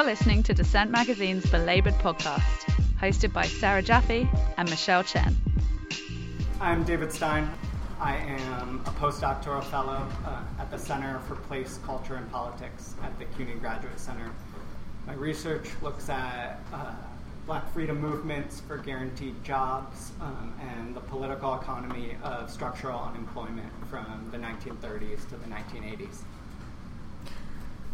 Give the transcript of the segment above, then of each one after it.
You're listening to Dissent Magazine's Belabored podcast, hosted by Sarah Jaffe and Michelle Chen. I'm David Stein. I am a postdoctoral fellow uh, at the Center for Place, Culture, and Politics at the CUNY Graduate Center. My research looks at uh, black freedom movements for guaranteed jobs um, and the political economy of structural unemployment from the 1930s to the 1980s.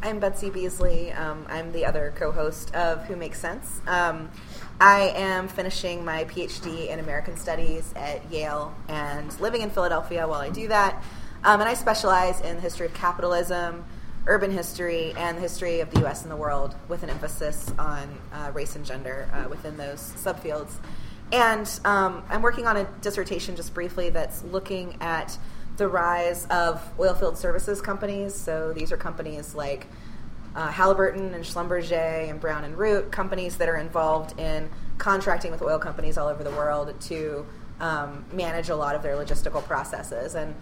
I'm Betsy Beasley. Um, I'm the other co host of Who Makes Cents. Um, I am finishing my PhD in American Studies at Yale and living in Philadelphia while I do that. Um, and I specialize in the history of capitalism, urban history, and the history of the US and the world with an emphasis on uh, race and gender uh, within those subfields. And um, I'm working on a dissertation just briefly that's looking at the rise of oilfield services companies. So these are companies like uh, Halliburton and Schlumberger and Brown and Root, companies that are involved in contracting with oil companies all over the world to um, manage a lot of their logistical processes. And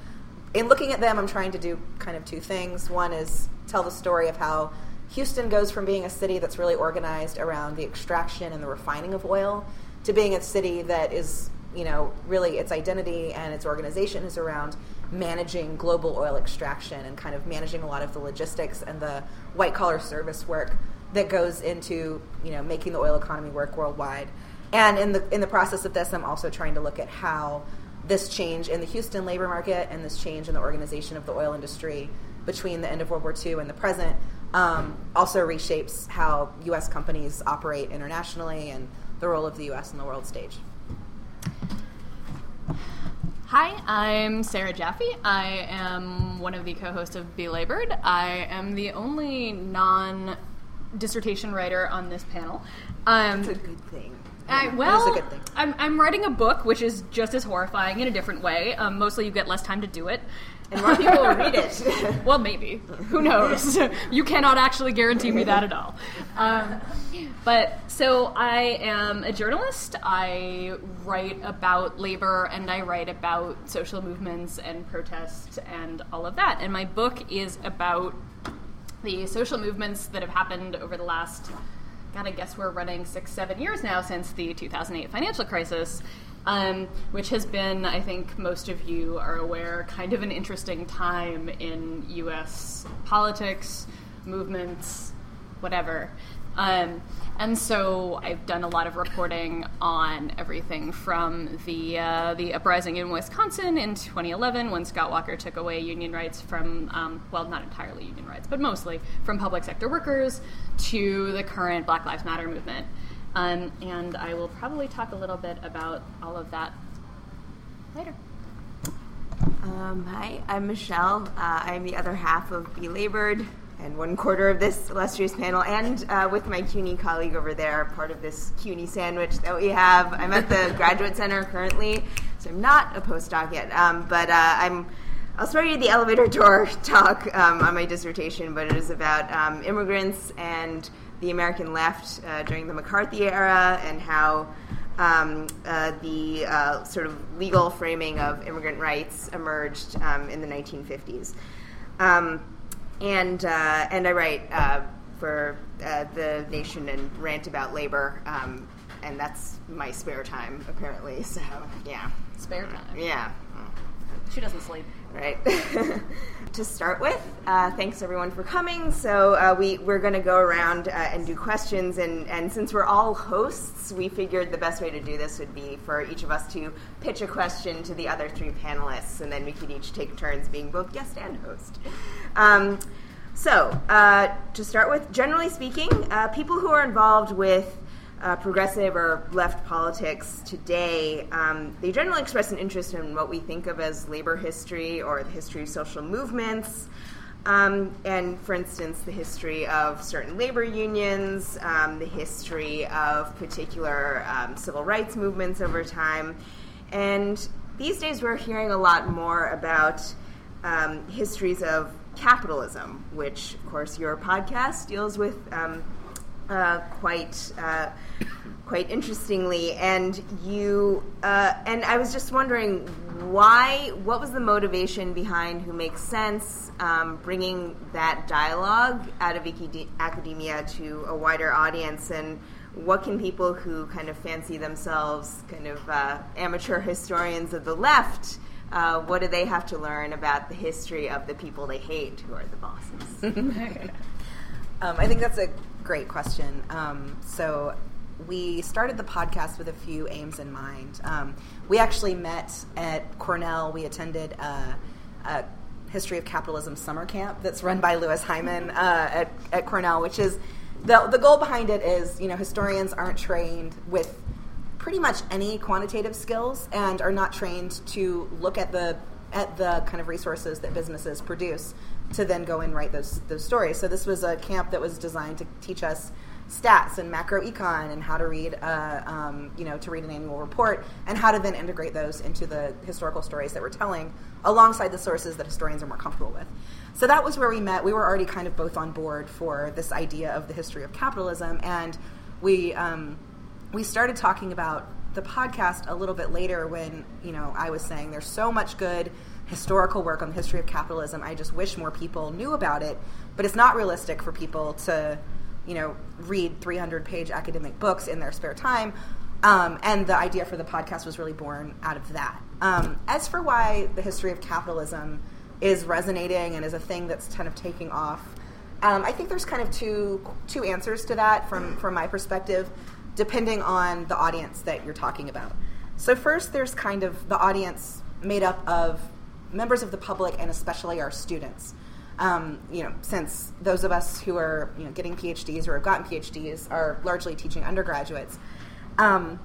in looking at them, I'm trying to do kind of two things. One is tell the story of how Houston goes from being a city that's really organized around the extraction and the refining of oil to being a city that is, you know, really its identity and its organization is around managing global oil extraction and kind of managing a lot of the logistics and the white collar service work that goes into you know making the oil economy work worldwide. And in the in the process of this, I'm also trying to look at how this change in the Houston labor market and this change in the organization of the oil industry between the end of World War II and the present um, also reshapes how U.S. companies operate internationally and the role of the U.S. in the world stage. Hi, I'm Sarah Jaffe. I am one of the co hosts of Belabored. I am the only non dissertation writer on this panel. Um, That's a good thing. I, well, I'm, I'm writing a book, which is just as horrifying in a different way. Um, mostly, you get less time to do it and more people will read it. well, maybe. Who knows? you cannot actually guarantee me that at all. Um, but so I am a journalist. I write about labor and I write about social movements and protests and all of that. And my book is about the social movements that have happened over the last God, I guess we're running six, seven years now since the 2008 financial crisis um, which has been, I think most of you are aware, kind of an interesting time in U.S. politics, movements, whatever. Um, and so I've done a lot of reporting on everything from the uh, the uprising in Wisconsin in 2011 when Scott Walker took away union rights from um, well not entirely union rights but mostly from public sector workers to the current Black Lives Matter movement. Um, and I will probably talk a little bit about all of that later. Um, hi, I'm Michelle. Uh, I'm the other half of Belabored and one quarter of this illustrious panel, and uh, with my CUNY colleague over there, part of this CUNY sandwich that we have. I'm at the Graduate Center currently, so I'm not a postdoc yet, um, but uh, I'm. I'll spare you the elevator tour talk um, on my dissertation, but it is about um, immigrants and the American left uh, during the McCarthy era and how um, uh, the uh, sort of legal framing of immigrant rights emerged um, in the 1950s. Um, and, uh, and I write uh, for uh, The Nation and rant about labor, um, and that's my spare time, apparently. So, yeah. Spare time? Yeah. She doesn't sleep. Right. to start with, uh, thanks everyone for coming. So uh, we we're going to go around uh, and do questions, and and since we're all hosts, we figured the best way to do this would be for each of us to pitch a question to the other three panelists, and then we could each take turns being both guest and host. Um, so uh, to start with, generally speaking, uh, people who are involved with uh, progressive or left politics today, um, they generally express an interest in what we think of as labor history or the history of social movements. Um, and for instance, the history of certain labor unions, um, the history of particular um, civil rights movements over time. And these days we're hearing a lot more about um, histories of capitalism, which, of course, your podcast deals with um, uh, quite uh, quite interestingly. And you uh, and I was just wondering why? What was the motivation behind Who Makes Cents, um, bringing that dialogue out of academia to a wider audience, and what can people who kind of fancy themselves kind of uh, amateur historians of the left? Uh, what do they have to learn about the history of the people they hate, who are the bosses? um, I think that's a great question. Um, so we started the podcast with a few aims in mind. Um, we actually met at Cornell. We attended a, a, history of capitalism summer camp that's run by Louis Hyman uh, at, at Cornell, which is the, the goal behind it is you know historians aren't trained with pretty much any quantitative skills and are not trained to look at the at the kind of resources that businesses produce to then go and write those those stories. So this was a camp that was designed to teach us stats and macro econ and how to read, uh, um, you know, to read an annual report and how to then integrate those into the historical stories that we're telling alongside the sources that historians are more comfortable with. So that was where we met. We were already kind of both on board for this idea of the history of capitalism, and we um, we started talking about the podcast a little bit later when you know I was saying there's so much good historical work on the history of capitalism. I just wish more people knew about it, but it's not realistic for people to you know, read 300 page academic books in their spare time. Um, and the idea for the podcast was really born out of that. Um, as for why the history of capitalism is resonating and is a thing that's kind of taking off, um, I think there's kind of two two answers to that from from my perspective, depending on the audience that you're talking about. So first, there's kind of the audience made up of members of the public and especially our students. Um, you know, since those of us who are you know getting PhDs or have gotten PhDs are largely teaching undergraduates, um,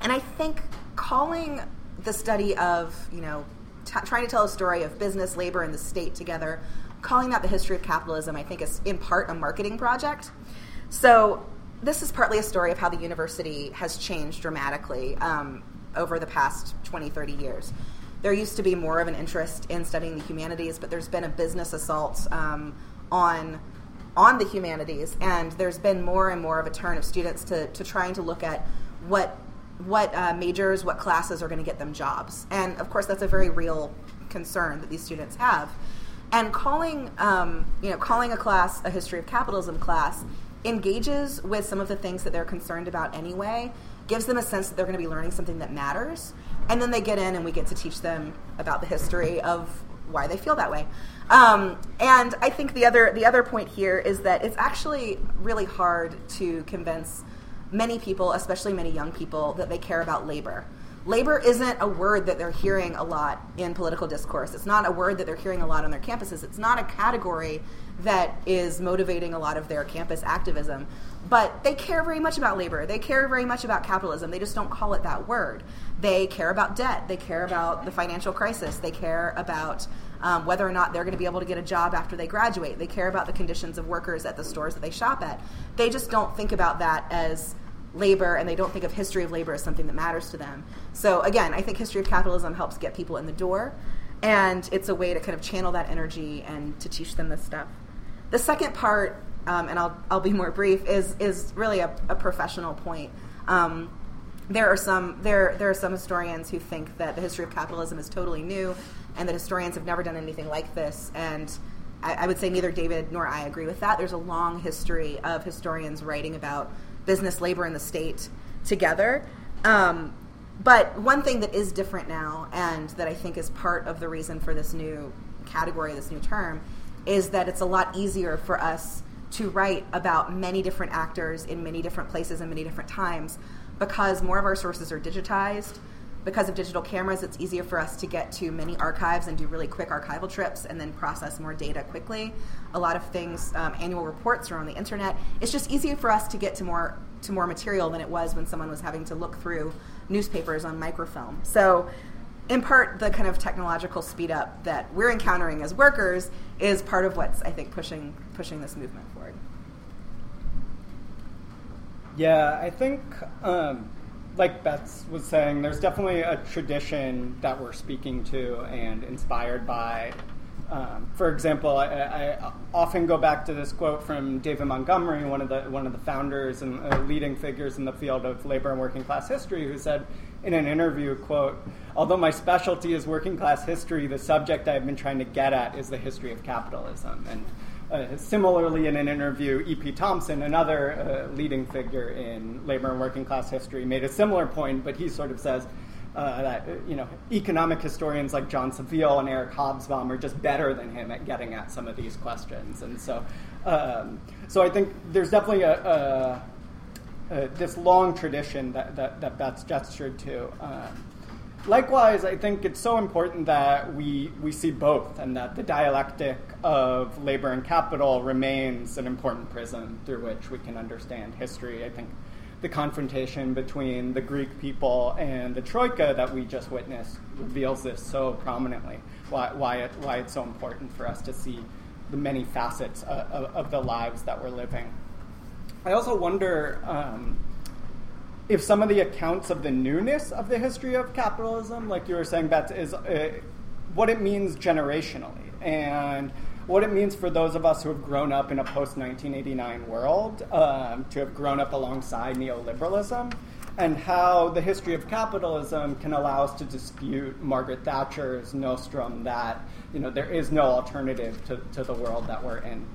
and I think calling the study of you know t- trying to tell a story of business, labor, and the state together, calling that the history of capitalism, I think is in part a marketing project. So this is partly a story of how the university has changed dramatically um, over the past 20, 30 years there used to be more of an interest in studying the humanities, but there's been a business assault um, on on the humanities, and there's been more and more of a turn of students to, to trying to look at what what uh, majors, what classes are going to get them jobs, and of course that's a very real concern that these students have. And calling um, you know calling a class a history of capitalism class engages with some of the things that they're concerned about anyway, gives them a sense that they're going to be learning something that matters and then they get in and we get to teach them about the history of why they feel that way. Um, and I think the other the other point here is that it's actually really hard to convince many people, especially many young people, that they care about labor. Labor isn't a word that they're hearing a lot in political discourse. It's not a word that they're hearing a lot on their campuses. It's not a category that is motivating a lot of their campus activism. But they care very much about labor. They care very much about capitalism. They just don't call it that word. They care about debt. They care about the financial crisis. They care about um, whether or not they're going to be able to get a job after they graduate. They care about the conditions of workers at the stores that they shop at. They just don't think about that as labor and they don't think of history of labor as something that matters to them. So again, I think history of capitalism helps get people in the door and it's a way to kind of channel that energy and to teach them this stuff. The second part um, and I'll, I'll be more brief, is, is really a, a professional point. Um, there are some there there are some historians who think that the history of capitalism is totally new, and that historians have never done anything like this. And I, I, would say neither David nor I agree with that. There's a long history of historians writing about business, labor, and the state together. Um, but one thing that is different now, and that I think is part of the reason for this new category, this new term, is that it's a lot easier for us to write about many different actors in many different places and many different times because more of our sources are digitized. Because of digital cameras, it's easier for us to get to many archives and do really quick archival trips and then process more data quickly. A lot of things, um, annual reports are on the internet. It's just easier for us to get to more to more material than it was when someone was having to look through newspapers on microfilm. So in part, the kind of technological speed up that we're encountering as workers is part of what's, I think, pushing pushing this movement Yeah, I think, um, like Beth was saying, there's definitely a tradition that we're speaking to and inspired by. Um, for example, I, I, often go back to this quote from David Montgomery, one of the one of the founders and uh, leading figures in the field of labor and working class history, who said, in an interview, quote, although my specialty is working class history, the subject I've been trying to get at is the history of capitalism. And uh, similarly, in an interview, E.P. Thompson, another uh, leading figure in labor and working class history, made a similar point, but he sort of says uh, that you know economic historians like John Saville and Eric Hobsbawm are just better than him at getting at some of these questions. And so, um, so I think there's definitely a, a, a this long tradition that, that, that Beth's gestured to. Um, likewise, I think it's so important that we, we see both and that the dialectic of labor and capital remains an important prism through which we can understand history. I think the confrontation between the Greek people and the Troika that we just witnessed reveals this so prominently, why, why, it, why it's so important for us to see the many facets of, of, of the lives that we're living. I also wonder. Um, if some of the accounts of the newness of the history of capitalism, like you were saying, Beth, is uh, what it means generationally and what it means for those of us who have grown up in a post 1989 world, um, to have grown up alongside neoliberalism, and how the history of capitalism can allow us to dispute Margaret Thatcher's nostrum that you know there is no alternative to, to the world that we're in.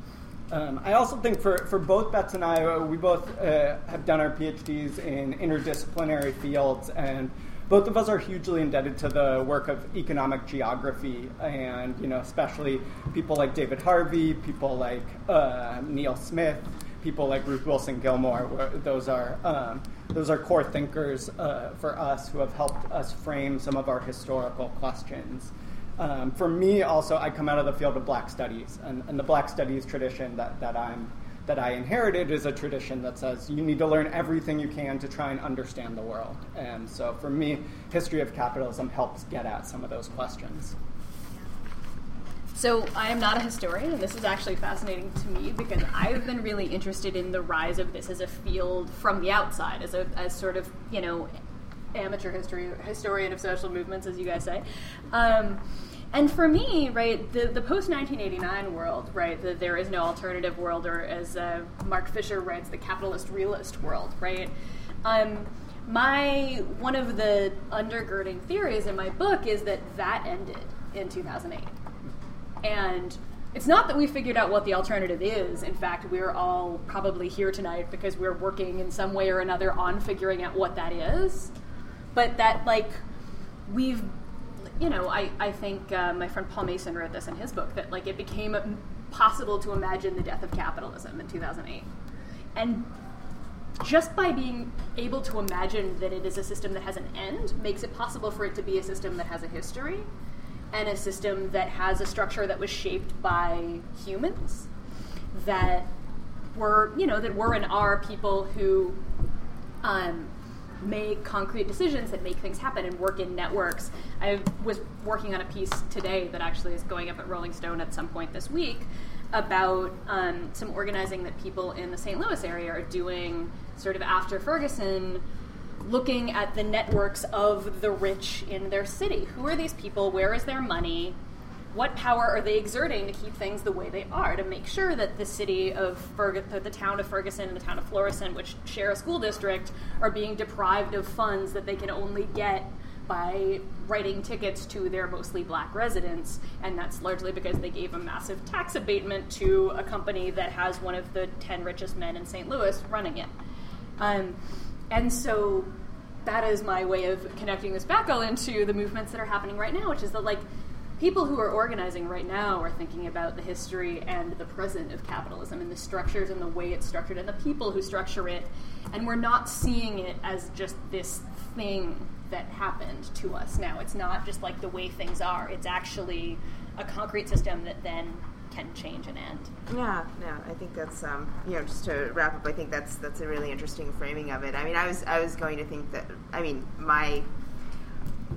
Um, I also think for, for both Bets and I, uh, we both uh, have done our PhDs in interdisciplinary fields, and both of us are hugely indebted to the work of economic geography, and you know, especially people like David Harvey, people like uh, Neil Smith, people like Ruth Wilson Gilmore. Those are um, those are core thinkers uh, for us who have helped us frame some of our historical questions. Um, for me, also, I come out of the field of Black Studies, and, and the Black Studies tradition that, that I'm that I inherited is a tradition that says you need to learn everything you can to try and understand the world. And so, for me, history of capitalism helps get at some of those questions. So I am not a historian, and this is actually fascinating to me because I've been really interested in the rise of this as a field from the outside, as a as sort of you know amateur history historian of social movements, as you guys say. Um, and for me, right, the, the post 1989 world, right, the there is no alternative world, or as uh, Mark Fisher writes, the capitalist realist world, right. Um, my one of the undergirding theories in my book is that that ended in 2008, and it's not that we figured out what the alternative is. In fact, we're all probably here tonight because we're working in some way or another on figuring out what that is but that like we've you know i, I think uh, my friend paul mason wrote this in his book that like it became possible to imagine the death of capitalism in 2008 and just by being able to imagine that it is a system that has an end makes it possible for it to be a system that has a history and a system that has a structure that was shaped by humans that were you know that were and are people who um, make concrete decisions and make things happen and work in networks. I was working on a piece today that actually is going up at Rolling Stone at some point this week about um, some organizing that people in the St. Louis area are doing sort of after Ferguson looking at the networks of the rich in their city. Who are these people? Where is their money? What power are they exerting to keep things the way they are to make sure that the city of Ferguson, the town of Ferguson and the town of Florissant, which share a school district, are being deprived of funds that they can only get by writing tickets to their mostly black residents, and that's largely because they gave a massive tax abatement to a company that has one of the 10 richest men in St. Louis running it. Um, and so that is my way of connecting this back all into the movements that are happening right now, which is that, like, people who are organizing right now are thinking about the history and the present of capitalism and the structures and the way it's structured and the people who structure it. And we're not seeing it as just this thing that happened to us now. It's not just like the way things are, it's actually a concrete system that then can change and end. Yeah, yeah, I think that's um, you know just to wrap up. I think that's that's a really interesting framing of it. I mean, I was I was going to think that I mean my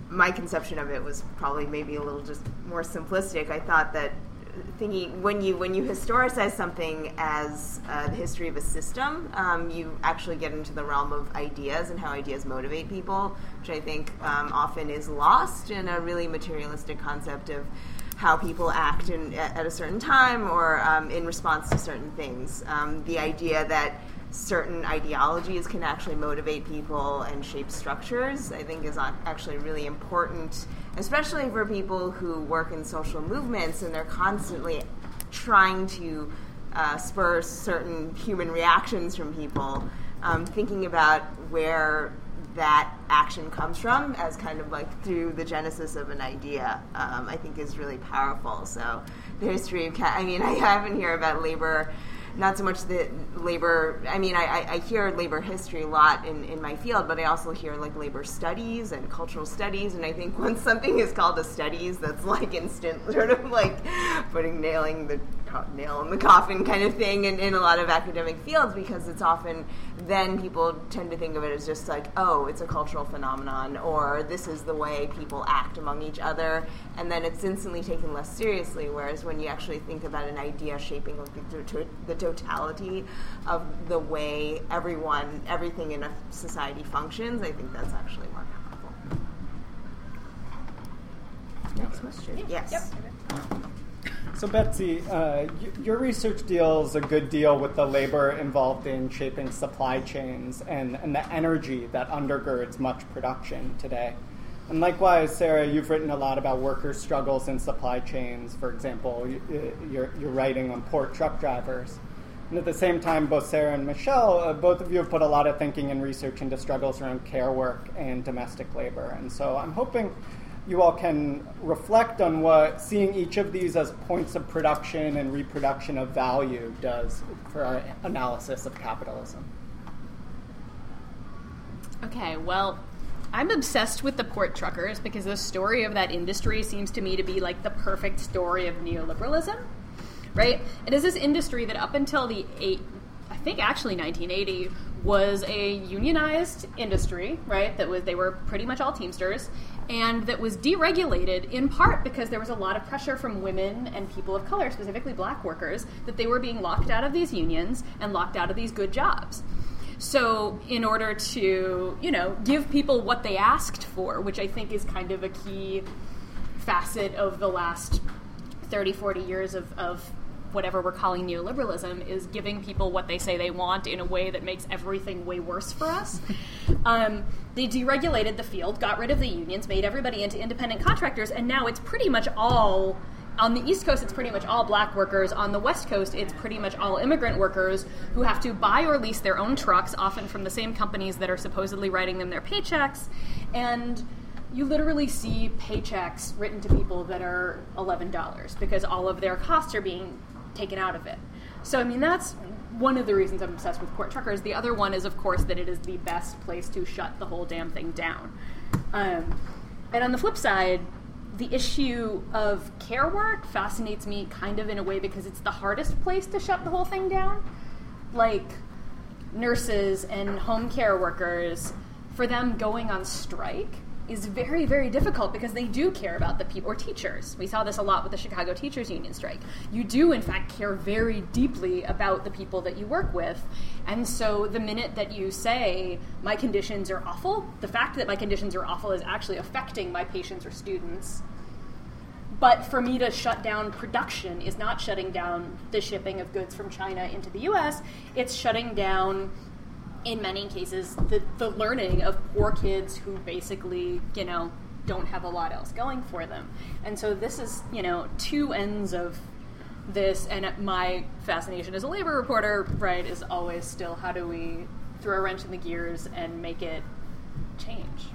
my conception of it was probably maybe a little just more simplistic. I thought that thinking when you when you historicize something as uh, the history of a system, um, you actually get into the realm of ideas and how ideas motivate people, which I think um, often is lost in a really materialistic concept of how people act in, at, a certain time or um, in response to certain things. Um, the idea that certain ideologies can actually motivate people and shape structures, I think is actually really important, especially for people who work in social movements and they're constantly trying to uh, spur certain human reactions from people. Um, thinking about where that action comes from as kind of like through the genesis of an idea, um, I think is really powerful. So the history of, I mean, I often hear about labor not so much the labor. I mean, I, I hear labor history a lot in, in my field, but I also hear like labor studies and cultural studies. And I think when something is called a studies, that's like instant, sort of like putting nailing the nail in the coffin kind of thing in, in a lot of academic fields because it's often then people tend to think of it as just like, oh, it's a cultural phenomenon or this is the way people act among each other. And then it's instantly taken less seriously. Whereas when you actually think about an idea shaping the, the totality of the way everyone, everything in a society functions, I think that's actually more powerful. Next question. Yes. Yep. So, Betsy, uh, your research deals a good deal with the labor involved in shaping supply chains and, and the energy that undergirds much production today. And likewise, Sarah, you've written a lot about workers' struggles in supply chains. For example, you're, you're writing on port truck drivers. And at the same time, both Sarah and Michelle, uh, both of you have put a lot of thinking and research into struggles around care work and domestic labor. And so I'm hoping you all can reflect on what seeing each of these as points of production and reproduction of value does for our analysis of capitalism. Okay, well, I'm obsessed with the port truckers because the story of that industry seems to me to be like the perfect story of neoliberalism right? It is this industry that up until the eight, I think actually 1980 was a unionized industry, right? That was they were pretty much all Teamsters, and that was deregulated in part because there was a lot of pressure from women and people of color, specifically black workers, that they were being locked out of these unions and locked out of these good jobs. So, in order to, you know, give people what they asked for, which I think is kind of a key facet of the last 30, 40 years of, of whatever we're calling neoliberalism is giving people what they say they want in a way that makes everything way worse for us. Um, they deregulated the field, got rid of the unions, made everybody into independent contractors, and now it's pretty much all. On the East Coast, it's pretty much all black workers. On the West Coast, it's pretty much all immigrant workers who have to buy or lease their own trucks, often from the same companies that are supposedly writing them their paychecks. And you literally see paychecks written to people that are $11 because all of their costs are being taken out of it. So, I mean, that's one of the reasons I'm obsessed with port truckers. The other one is, of course, that it is the best place to shut the whole damn thing down. Um, and on the flip side, the issue of care work fascinates me kind of in a way because it's the hardest place to shut the whole thing down. Like nurses and home care workers, for them going on strike is very, very difficult because they do care about the people, or teachers. We saw this a lot with the Chicago Teachers Union strike. You do, in fact, care very deeply about the people that you work with. And so the minute that you say, my conditions are awful, the fact that my conditions are awful is actually affecting my patients or students. But for me to shut down production is not shutting down the shipping of goods from China into the US, it's shutting down in many cases the, the learning of poor kids who basically you know don't have a lot else going for them. And so this is you know two ends of this and my fascination as a labor reporter right is always still how do we throw a wrench in the gears and make it change?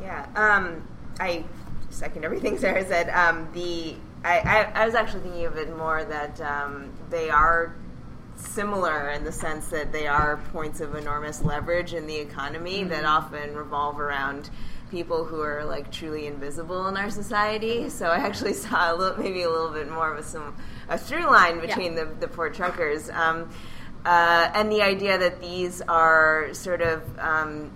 Yeah um, i second everything sarah said. Um, the I, I, I, was actually thinking of it more that um, they are similar in the sense that they are points of enormous leverage in the economy mm-hmm. that often revolve around people who are like truly invisible in our society. So I actually saw a little, maybe a little bit more of a, some, a through line between yeah. the, the poor truckers. Um, uh, and the idea that these are sort of um,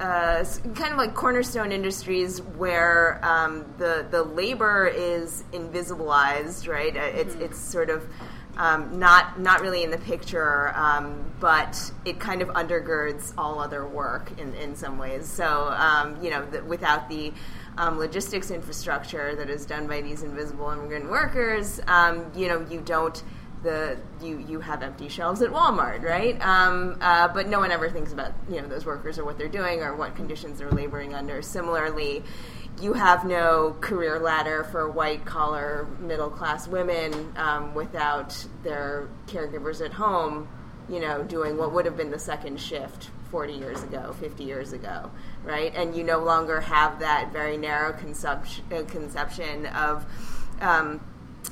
uh, kind of like cornerstone industries where um, the the labor is invisibilized, right? Uh, it's mm-hmm. it's sort of um, not not really in the picture, um, but it kind of undergirds all other work in, in some ways. So um, you know, the, without the um, logistics infrastructure that is done by these invisible immigrant workers, um, you know, you don't the you you have empty shelves at Walmart, right? Um, uh, but no one ever thinks about you know those workers or what they're doing or what conditions they're laboring under. Similarly, you have no career ladder for white collar middle class women um, without their caregivers at home, you know, doing what would have been the second shift 40 years ago, 50 years ago, right? And you no longer have that very narrow conception, uh, conception of. Um,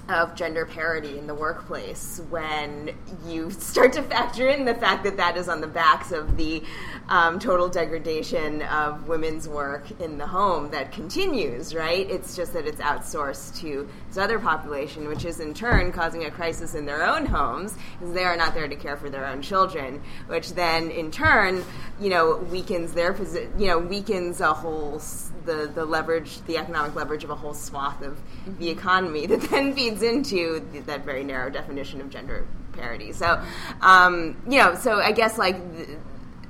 of gender parity in the workplace when you start to factor in the fact that that is on the backs of the um, total degradation of women's work in the home that continues, right? It's just that it's outsourced to this other population, which is in turn causing a crisis in their own homes because they are not there to care for their own children, which then in turn, you know, weakens their position, you know, weakens a whole the, the leverage, the economic leverage of a whole swath of mm-hmm. the economy that then feeds into the, that very narrow definition of gender parity. So, um, you know, so I guess like,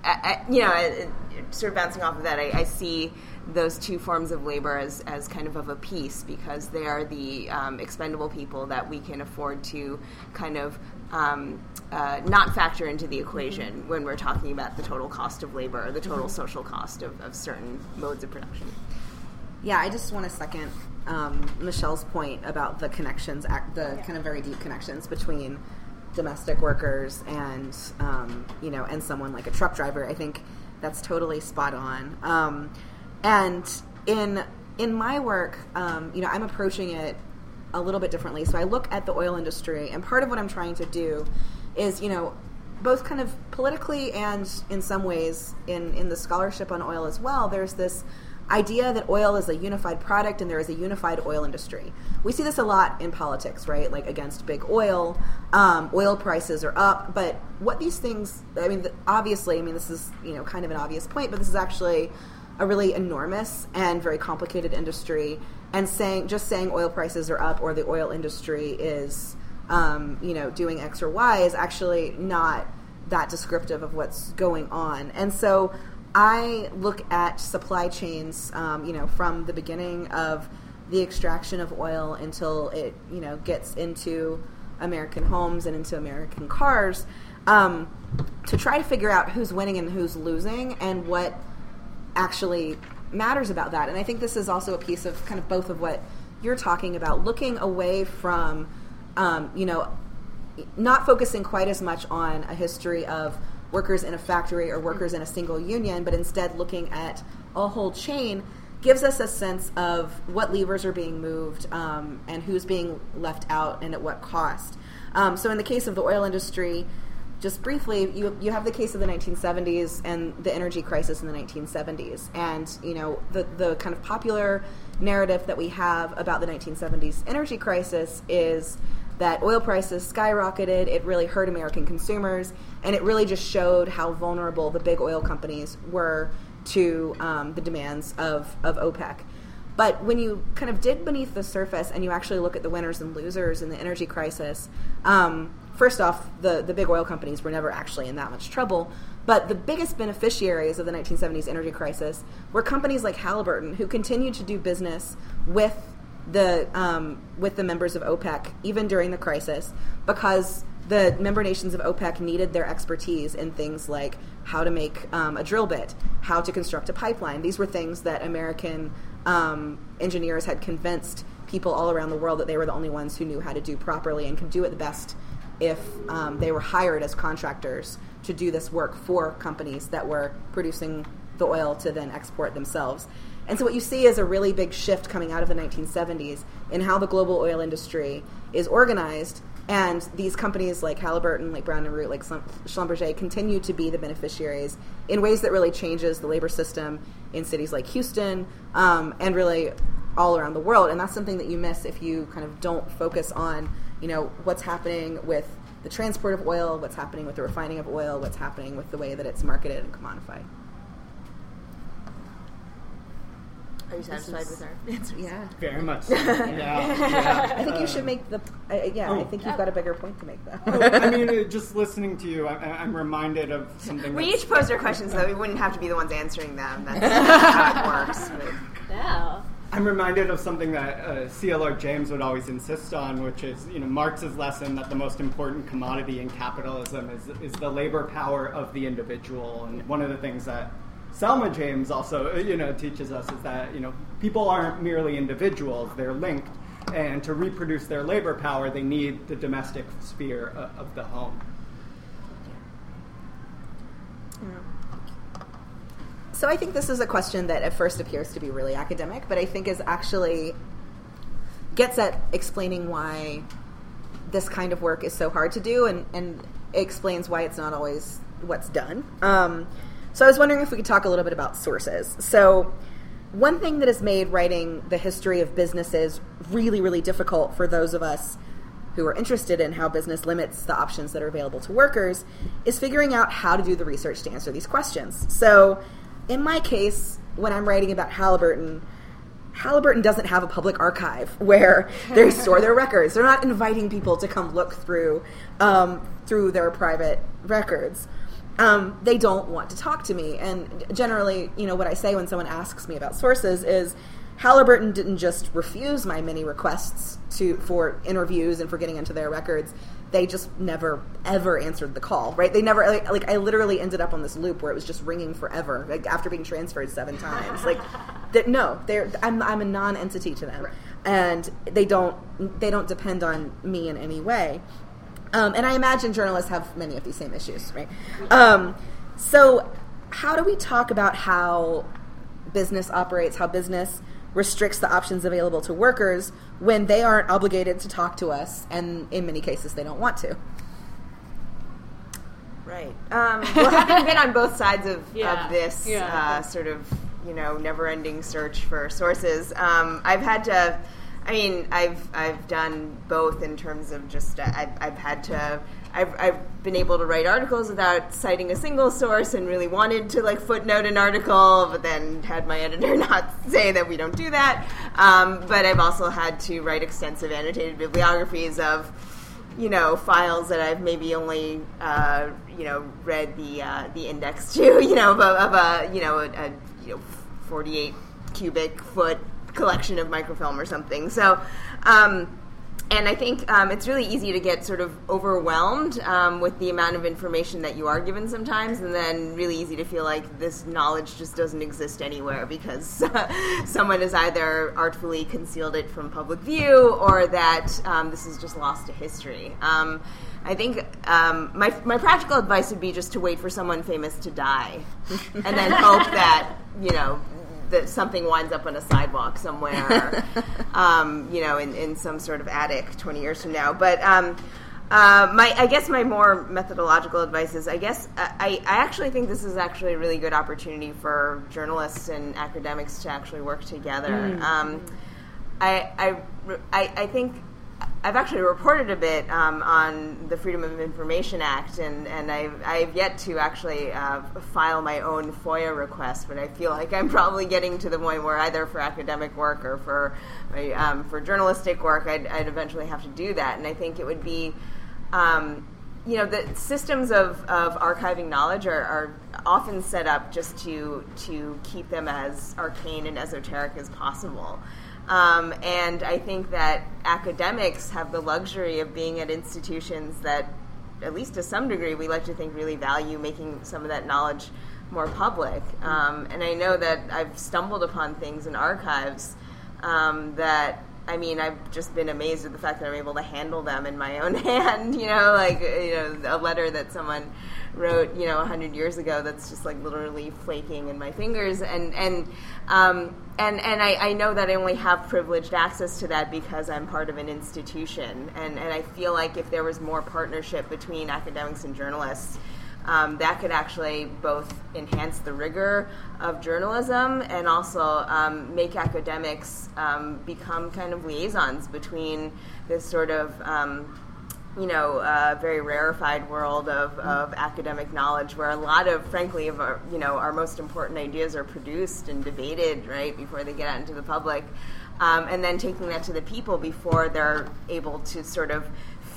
I, I, you know, sort of bouncing off of that, I, I, see those two forms of labor as, as kind of of a piece because they are the um, expendable people that we can afford to kind of um, uh, not factor into the equation mm-hmm. when we're talking about the total cost of labor or the total mm-hmm. social cost of, of certain modes of production. Yeah, I just want to second um, Michelle's point about the connections, the yeah. kind of very deep connections between domestic workers and um, you know, and someone like a truck driver. I think that's totally spot on. Um, and in in my work, um, you know, I'm approaching it a little bit differently. So I look at the oil industry, and part of what I'm trying to do is, you know, both kind of politically and in some ways in, in the scholarship on oil as well, there's this idea that oil is a unified product and there is a unified oil industry. We see this a lot in politics, right? Like against big oil, um, oil prices are up. But what these things, I mean, obviously, I mean, this is you know kind of an obvious point, but this is actually a really enormous and very complicated industry. And saying just saying oil prices are up or the oil industry is um, you know, doing X or Y is actually not that descriptive of what's going on. And so I look at supply chains, um, you know, from the beginning of the extraction of oil until it, you know, gets into American homes and into American cars, um, to try to figure out who's winning and who's losing and what actually matters about that. And I think this is also a piece of kind of both of what you're talking about, looking away from um, you know, not focusing quite as much on a history of workers in a factory or workers in a single union, but instead looking at a whole chain gives us a sense of what levers are being moved um, and who's being left out and at what cost. Um, so, in the case of the oil industry, just briefly, you, you have the case of the 1970s and the energy crisis in the 1970s. And, you know, the, the kind of popular narrative that we have about the 1970s energy crisis is that oil prices skyrocketed. It really hurt American consumers, and it really just showed how vulnerable the big oil companies were to um, the demands of, of OPEC. But when you kind of dig beneath the surface and you actually look at the winners and losers in the energy crisis, um, first off, the, the big oil companies were never actually in that much trouble. But the biggest beneficiaries of the 1970s energy crisis were companies like Halliburton, who continued to do business with the um, with the members of OPEC even during the crisis because the member nations of OPEC needed their expertise in things like how to make um, a drill bit, how to construct a pipeline. These were things that American um, engineers had convinced people all around the world that they were the only ones who knew how to do properly and could do it the best if um, they were hired as contractors to do this work for companies that were producing the oil to then export themselves. And so what you see is a really big shift coming out of the 1970s in how the global oil industry is organized. And these companies like Halliburton, like Brown and Root, like Schlumberger continue to be the beneficiaries in ways that really changes the labor system in cities like Houston um, and really all around the world. And that's something that you miss if you kind of don't focus on, you know, what's happening with the transport of oil, what's happening with the refining of oil, what's happening with the way that it's marketed and commodified. Are you satisfied is, with our answers? Yeah. Very much. So. yeah, yeah. I think you should make the. Uh, yeah, oh, I think you've got a bigger point to make, though. oh, I mean, uh, just listening to you, I, am reminded of something. We each posed our questions, though. We wouldn't have to be the ones answering them. That's how it works. But. Yeah. I I'm reminded of something that uh, C.L.R. James would always insist on, which is you know Marx's lesson that the most important commodity in capitalism is is the labor power of the individual. And one of the things that Selma James also you know teaches us is that you know people aren't merely individuals; they're linked, and to reproduce their labor power, they need the domestic sphere of, the home. So I think this is a question that at first appears to be really academic, but I think is actually gets at explaining why this kind of work is so hard to do and, and explains why it's not always what's done. Um, so I was wondering if we could talk a little bit about sources. So one thing that has made writing the history of businesses really, really difficult for those of us who are interested in how business limits the options that are available to workers is figuring out how to do the research to answer these questions. So in my case, when I'm writing about Halliburton, Halliburton doesn't have a public archive where they store their records. They're not inviting people to come look through um, through their private records. Um, they don't want to talk to me. And generally, you know, what I say when someone asks me about sources is Halliburton didn't just refuse my many requests to for interviews and for getting into their records. They just never ever answered the call right? They never like, like, i literally ended up on this loop where it was just ringing forever like after being transferred seven times. Like that no they're I'm, I'm a non-entity to them. Right. and they don't they don't depend on me in any way um, and i imagine journalists have many of these same issues right um, so how do we talk about how business operates how business restricts the options available to workers when they aren't obligated to talk to us, and in many cases they don't want to. Right. Um, well, having been on both sides of, yeah. of this yeah. uh, sort of you know never-ending search for sources, um, I've had to. I mean, I've I've done both in terms of just uh, I've, I've had to I've, I've been able to write articles without citing a single source and really wanted to like footnote an article, but then had my editor not say that we don't do that. Um, but I've also had to write extensive annotated bibliographies of, you know, files that I've maybe only, uh, you know, read the uh, the index to, you know, of a, of a you know, a, a you know, 48 cubic foot collection of microfilm or something. So. Um, and I think um, it's really easy to get sort of overwhelmed um, with the amount of information that you are given sometimes, and then really easy to feel like this knowledge just doesn't exist anywhere because someone has either artfully concealed it from public view or that um, this is just lost to history. Um, I think um, my, my practical advice would be just to wait for someone famous to die and then hope that, you know, that something winds up on a sidewalk somewhere, um, you know, in, in some sort of attic 20 years from now. But um, uh, my, I guess my more methodological advice is, I guess uh, I, I actually think this is actually a really good opportunity for journalists and academics to actually work together. Mm. Um, I, I, I, I think I've actually reported a bit um, on the Freedom of Information Act, and, and I've, I've yet to actually uh, file my own FOIA request, but I feel like I'm probably getting to the point where either for academic work or for um, for journalistic work, I'd, I'd, eventually have to do that. And I think it would be, um, you know, the systems of, of archiving knowledge are, are often set up just to to keep them as arcane and esoteric as possible. Um, and I think that academics have the luxury of being at institutions that, at least to some degree, we like to think really value making some of that knowledge more public. Um, and I know that I've stumbled upon things in archives um, that I mean, I've just been amazed at the fact that I'm able to handle them in my own hand. You know, like you know, a letter that someone wrote, you know, hundred years ago that's just like literally flaking in my fingers, and and um, and and I, I know that I only have privileged access to that because I'm part of an institution, and and I feel like if there was more partnership between academics and journalists um, that could actually both enhance the rigor of journalism and also um, make academics um, become kind of liaisons between this sort of um, you know, uh, very rarefied world of, of academic knowledge, where a lot of, frankly, of our, you know, our most important ideas are produced and debated right before they get out into the public, um, and then taking that to the people before they're able to sort of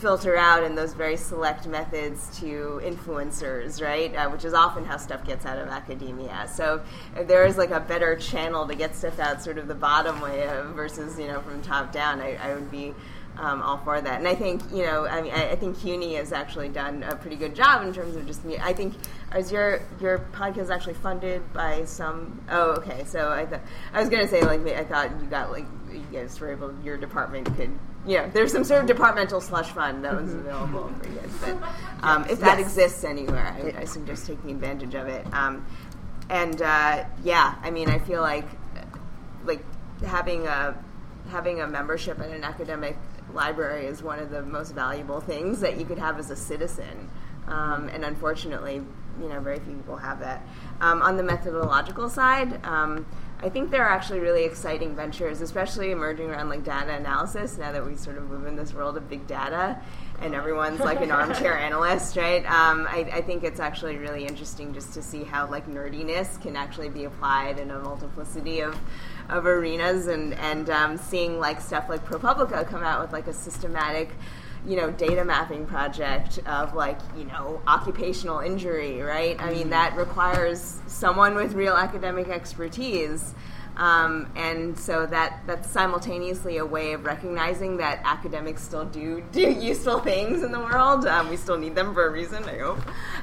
filter out in those very select methods to influencers, right? Uh, which is often how stuff gets out of academia. So there is like a better channel to get stuff out, sort of the bottom way of, versus you know from top down, I, I would be. Um, all for that, and I think you know, I mean, I, I, think CUNY has actually done a pretty good job in terms of just. I think is your your podcast actually funded by some? Oh, okay. So I thought I was gonna say like I thought you got like you guys were able your department could yeah, there's some sort of departmental slush fund that was mm-hmm. available for you guys. But um, if that yes. exists anywhere, I, I, suggest taking advantage of it. Um, and uh, yeah, I mean, I feel like like having a having a membership in an academic library is one of the most valuable things that you could have as a citizen. Um, and unfortunately, you know, very few people have that. Um, on the methodological side, um, I think there are actually really exciting ventures, especially emerging around like data analysis. Now that we sort of live in this world of big data, and everyone's like an armchair analyst, right? Um, I, I, think it's actually really interesting just to see how like nerdiness can actually be applied in a multiplicity of of arenas, and and um, seeing like stuff like ProPublica come out with like a systematic you know data mapping project of like you know occupational injury right? I mean that requires someone with real academic expertise um, and so that that's simultaneously a way of recognizing that academics still do do useful things in the world. Um, we still need them for a reason, I hope.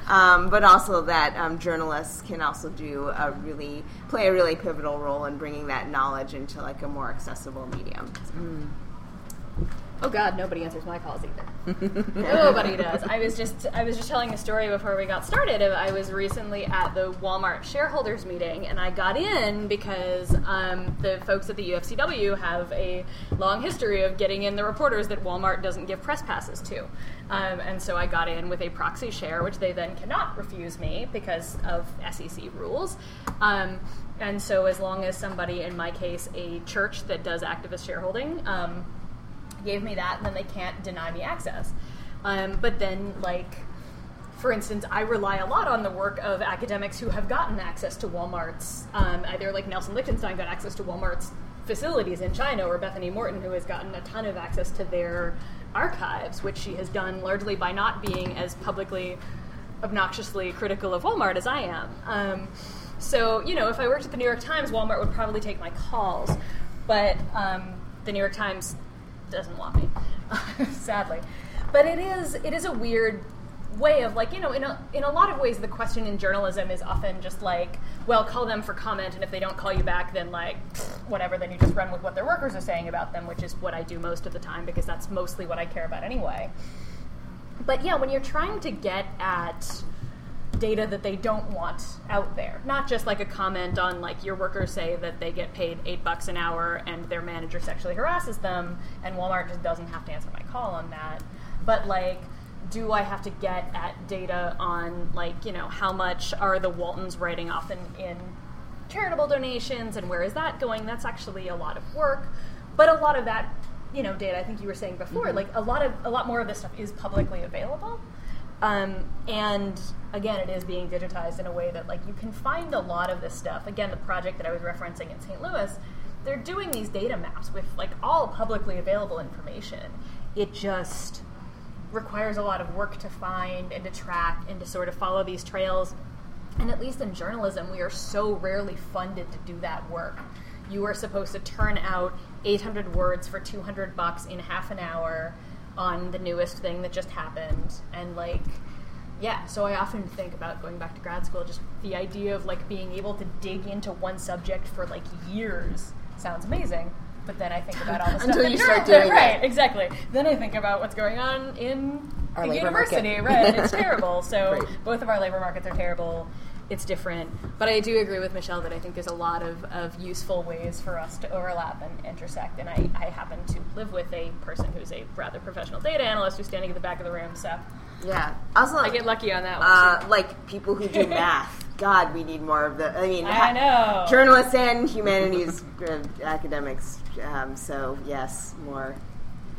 Um, but also that um, journalists can also do a really play a really pivotal role in bringing that knowledge into like a more accessible medium. Mm. Oh God, nobody answers my calls either. nobody does. I was just I was just telling a story before we got started. I was recently at the Walmart shareholders meeting, and I got in because um, the folks at the UFCW have a long history of getting in the reporters that Walmart doesn't give press passes to, um, and so I got in with a proxy share, which they then cannot refuse me because of SEC rules. Um, and so, as long as somebody, in my case, a church that does activist shareholding um, gave me that, and then they can't deny me access. Um, but then, like, for instance, I rely a lot on the work of academics who have gotten access to Walmart's, um, either like Nelson Lichtenstein got access to Walmart's facilities in China, or Bethany Moreton, who has gotten a ton of access to their archives, which she has done largely by not being as publicly obnoxiously critical of Walmart as I am. Um, so, you know, if I worked at the New York Times, Walmart would probably take my calls. But um, the New York Times doesn't want me, sadly. But it is it is a weird way of like you know in a, in a lot of ways the question in journalism is often just like well call them for comment and if they don't call you back then like whatever then you just run with what their workers are saying about them which is what I do most of the time because that's mostly what I care about anyway but yeah when you're trying to get at data that they don't want out there. Not just like a comment on like your workers say that they get paid eight bucks an hour and their manager sexually harasses them, and Walmart just doesn't have to answer my call on that. But like, do I have to get at data on like you know how much are the Waltons writing off in, in charitable donations and where is that going? That's actually a lot of work, but a lot of that you know data I think you were saying before, mm-hmm. like a lot of a lot more of this stuff is publicly available. Um, and again, it is being digitized in a way that like you can find a lot of this stuff. Again, the project that I was referencing in St. Louis, they're doing these data maps with like all publicly available information. It just requires a lot of work to find and to track and to sort of follow these trails. And at least in journalism, we are so rarely funded to do that work. You are supposed to turn out 800 words for 200 bucks in half an hour on the newest thing that just happened and like yeah so i often think about going back to grad school just the idea of like being able to dig into one subject for like years sounds amazing but then i think about all the stuff until you start doing right it. exactly then i think about what's going on in our the university market. right it's terrible so right. both of our labor markets are terrible it's different. But I do agree with Michelle that I think there's a lot of, of useful ways for us to overlap and intersect. And I, I happen to live with a person who's a rather professional data analyst who's standing at the back of the room. So yeah, also I get lucky on that one. Uh, like people who do math. God, we need more of the. I mean, I know journalists and humanities uh, academics. Um, so yes, more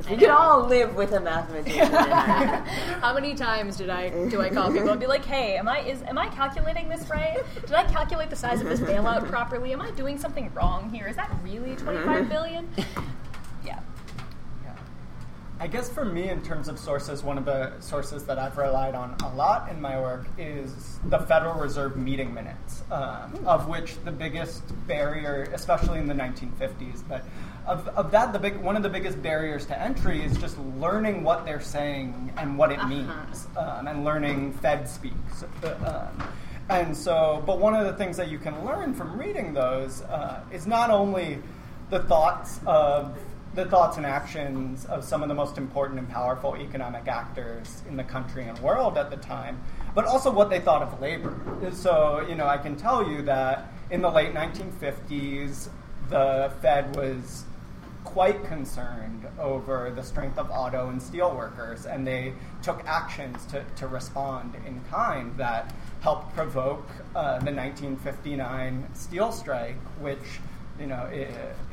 we could all live with a mathematician. How many times did I do I call people and be like, "Hey, am I is am I calculating this right? Did I calculate the size of this bailout properly? Am I doing something wrong here? Is that really twenty five billion? Yeah. Yeah. I guess for me, in terms of sources, one of the sources that I've relied on a lot in my work is the Federal Reserve meeting minutes, um, of which the biggest barrier, especially in the 1950s, but of, of that, the big one of the biggest barriers to entry is just learning what they're saying and what it means, um, and learning Fed speak. Uh, um, and so, but one of the things that you can learn from reading those uh, is not only the thoughts of the thoughts and actions of some of the most important and powerful economic actors in the country and world at the time, but also what they thought of labor. So, you know, I can tell you that in the late 1950s, the Fed was quite concerned over the strength of auto and steel workers, and they took actions to, to respond in kind that helped provoke uh, the 1959 steel strike, which you know,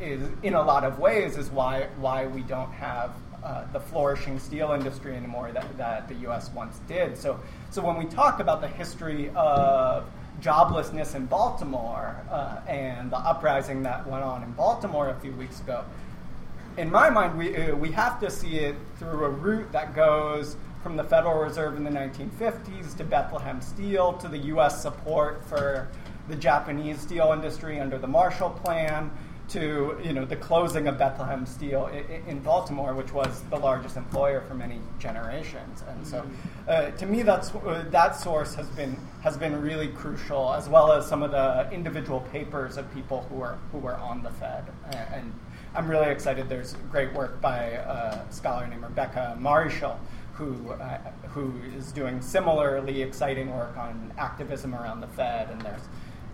is in a lot of ways is why why we don't have uh, the flourishing steel industry anymore that, that the U.S. once did. So so when we talk about the history of joblessness in Baltimore uh, and the uprising that went on in Baltimore a few weeks ago, in my mind, we uh, we have to see it through a route that goes from the Federal Reserve in the 1950s to Bethlehem Steel to the U.S. support for the Japanese steel industry under the Marshall Plan to you know the closing of Bethlehem Steel in, Baltimore, which was the largest employer for many generations. And so, mm-hmm. uh, to me, that's uh, that source has been has been really crucial, as well as some of the individual papers of people who are who were on the Fed. And, and I'm really excited. There's great work by a scholar named Rebecca Marshall, Who, uh, who is doing similarly exciting work on activism around the Fed, and there's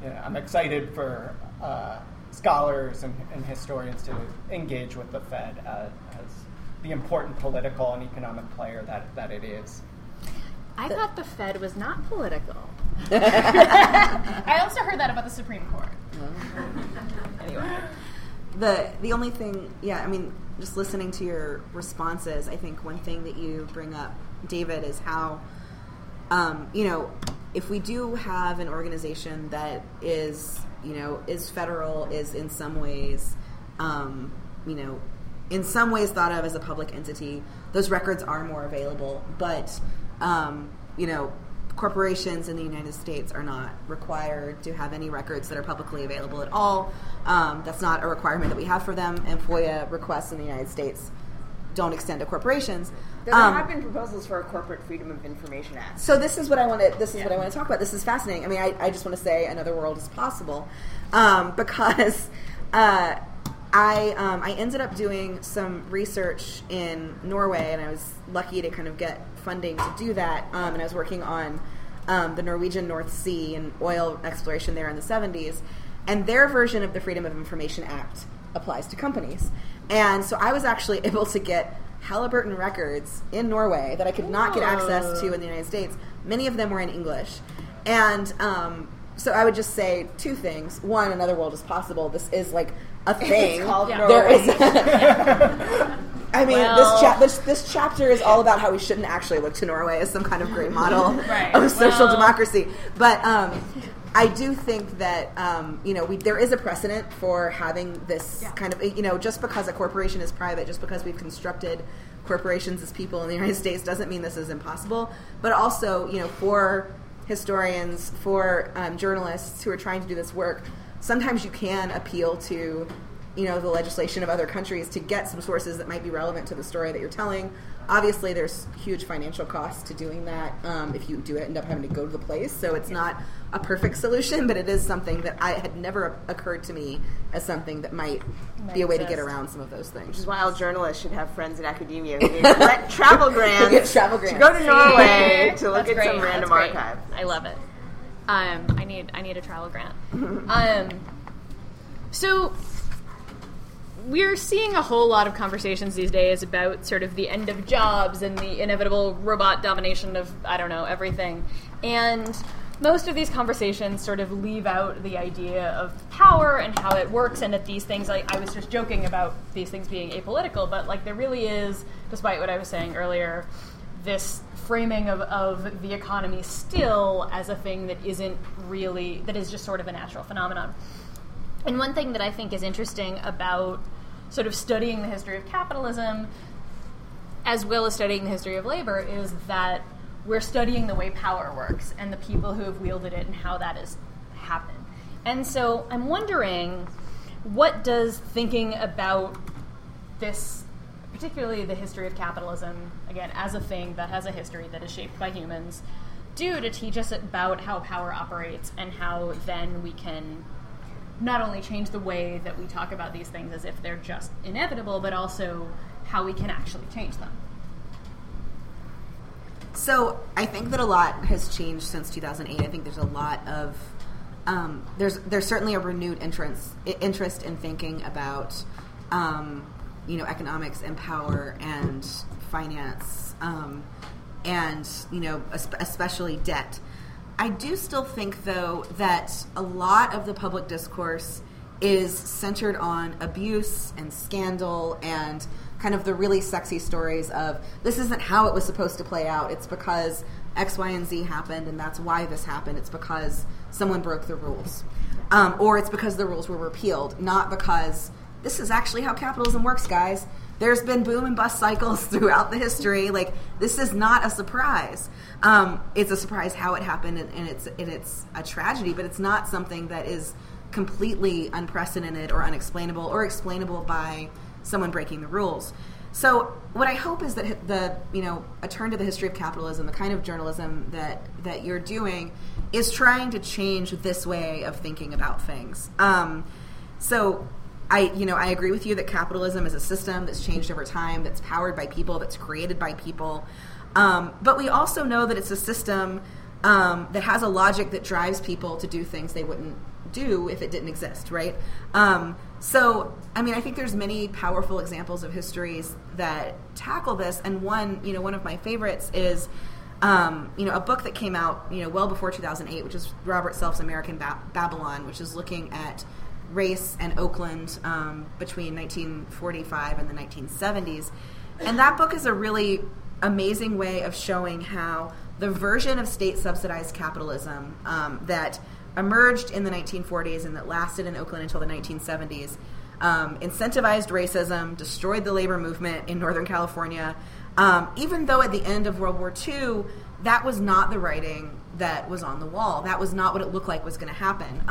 you know, I'm excited for uh, scholars and, and, historians to engage with the Fed as, as, the important political and economic player that, that it is. I thought the Fed was not political. I also heard that about the Supreme Court. anyway. The the only thing, yeah, I mean, just listening to your responses, I think one thing that you bring up, David, is how, um, you know, if we do have an organization that is, you know, is federal, is in some ways, um, you know, in some ways thought of as a public entity, those records are more available. But, um, you know, corporations in the United States are not required to have any records that are publicly available at all. Um, that's not a requirement that we have for them, and FOIA requests in the United States don't extend to corporations. There um, have been proposals for a corporate freedom of information act. So this is what I want to. This is yeah. what I want to talk about. This is fascinating. I mean, I, I just want to say another world is possible, um, because uh, I um, I ended up doing some research in Norway, and I was lucky to kind of get funding to do that. Um, and I was working on um, the Norwegian North Sea and oil exploration there in the '70s, and their version of the Freedom of Information Act applies to companies. And so I was actually able to get Halliburton records in Norway that I could not get access to in the United States. Many of them were in English. And um, so I would just say two things. One, another world is possible. This is like a thing. Yeah. There is. I mean, well, this, cha- this, this chapter is all about how we shouldn't actually look to Norway as some kind of great model right. of social well, democracy. But um, I do think that um, you know we, there is a precedent for having this yeah. kind of you know just because a corporation is private, just because we've constructed corporations as people in the United States doesn't mean this is impossible. But also, you know, for historians, for um, journalists who are trying to do this work, sometimes you can appeal to you know the legislation of other countries to get some sources that might be relevant to the story that you're telling. Obviously there's huge financial costs to doing that um, if you do end up having to go to the place. So it's not a perfect solution but it is something that i had never occurred to me as something that might, might be a way exist. to get around some of those things. Which is why all journalists should have friends in academia. Who get travel grants, travel grants. to go to norway to look That's at great. some random archive. I love it um, i need i need a travel grant um, so we're seeing a whole lot of conversations these days about sort of the end of jobs and the inevitable robot domination of I don't know everything, and most of these conversations sort of leave out the idea of power and how it works, and that these things. Like I was just joking about these things being apolitical, but like there really is, despite what I was saying earlier, this framing of, of the economy still as a thing that isn't really that is just sort of a natural phenomenon. And one thing that I think is interesting about sort of studying the history of capitalism as well as studying the history of labor, is that we're studying the way power works and the people who have wielded it and how that has happened. And so I'm wondering, what does thinking about this, particularly the history of capitalism, again, as a thing that has a history that is shaped by humans, do to teach us about how power operates and how then we can not only change the way that we talk about these things as if they're just inevitable, but also how we can actually change them. So I think that a lot has changed since 2008. I think there's a lot of um, there's there's certainly a renewed interest interest in thinking about um, you know economics and power and finance um, and you know especially debt. I do still think though that a lot of the public discourse is centered on abuse and scandal and kind of the really sexy stories of this isn't how it was supposed to play out. It's because X, Y, and Z happened, and that's why this happened. It's because someone broke the rules. Um, or it's because the rules were repealed, not because this is actually how capitalism works, guys. There's been boom and bust cycles throughout the history. Like, this is not a surprise. Um, it's a surprise how it happened, and, and it's, and it's a tragedy, but it's not something that is completely unprecedented or unexplainable or explainable by someone breaking the rules. So what I hope is that the you know a turn to the history of capitalism, the kind of journalism that that you're doing, is trying to change this way of thinking about things. Um, so I you know I agree with you that capitalism is a system that's changed over time, that's powered by people, that's created by people. Um, but we also know that it's a system um, that has a logic that drives people to do things they wouldn't do if it didn't exist, right? Um, so, I mean, I think there's many powerful examples of histories that tackle this, and one, you know, one of my favorites is, um, you know, a book that came out, you know, well before 2008, which is Robert Self's American ba- Babylon, which is looking at race and Oakland um, between 1945 and the 1970s, and that book is a really amazing way of showing how the version of state subsidized capitalism um, that emerged in the 1940s and that lasted in Oakland until the 1970s, um, incentivized racism, destroyed the labor movement in Northern California. Um, even though at the end of World War II, that was not the writing that was on the wall. That was not what it looked like was going to happen.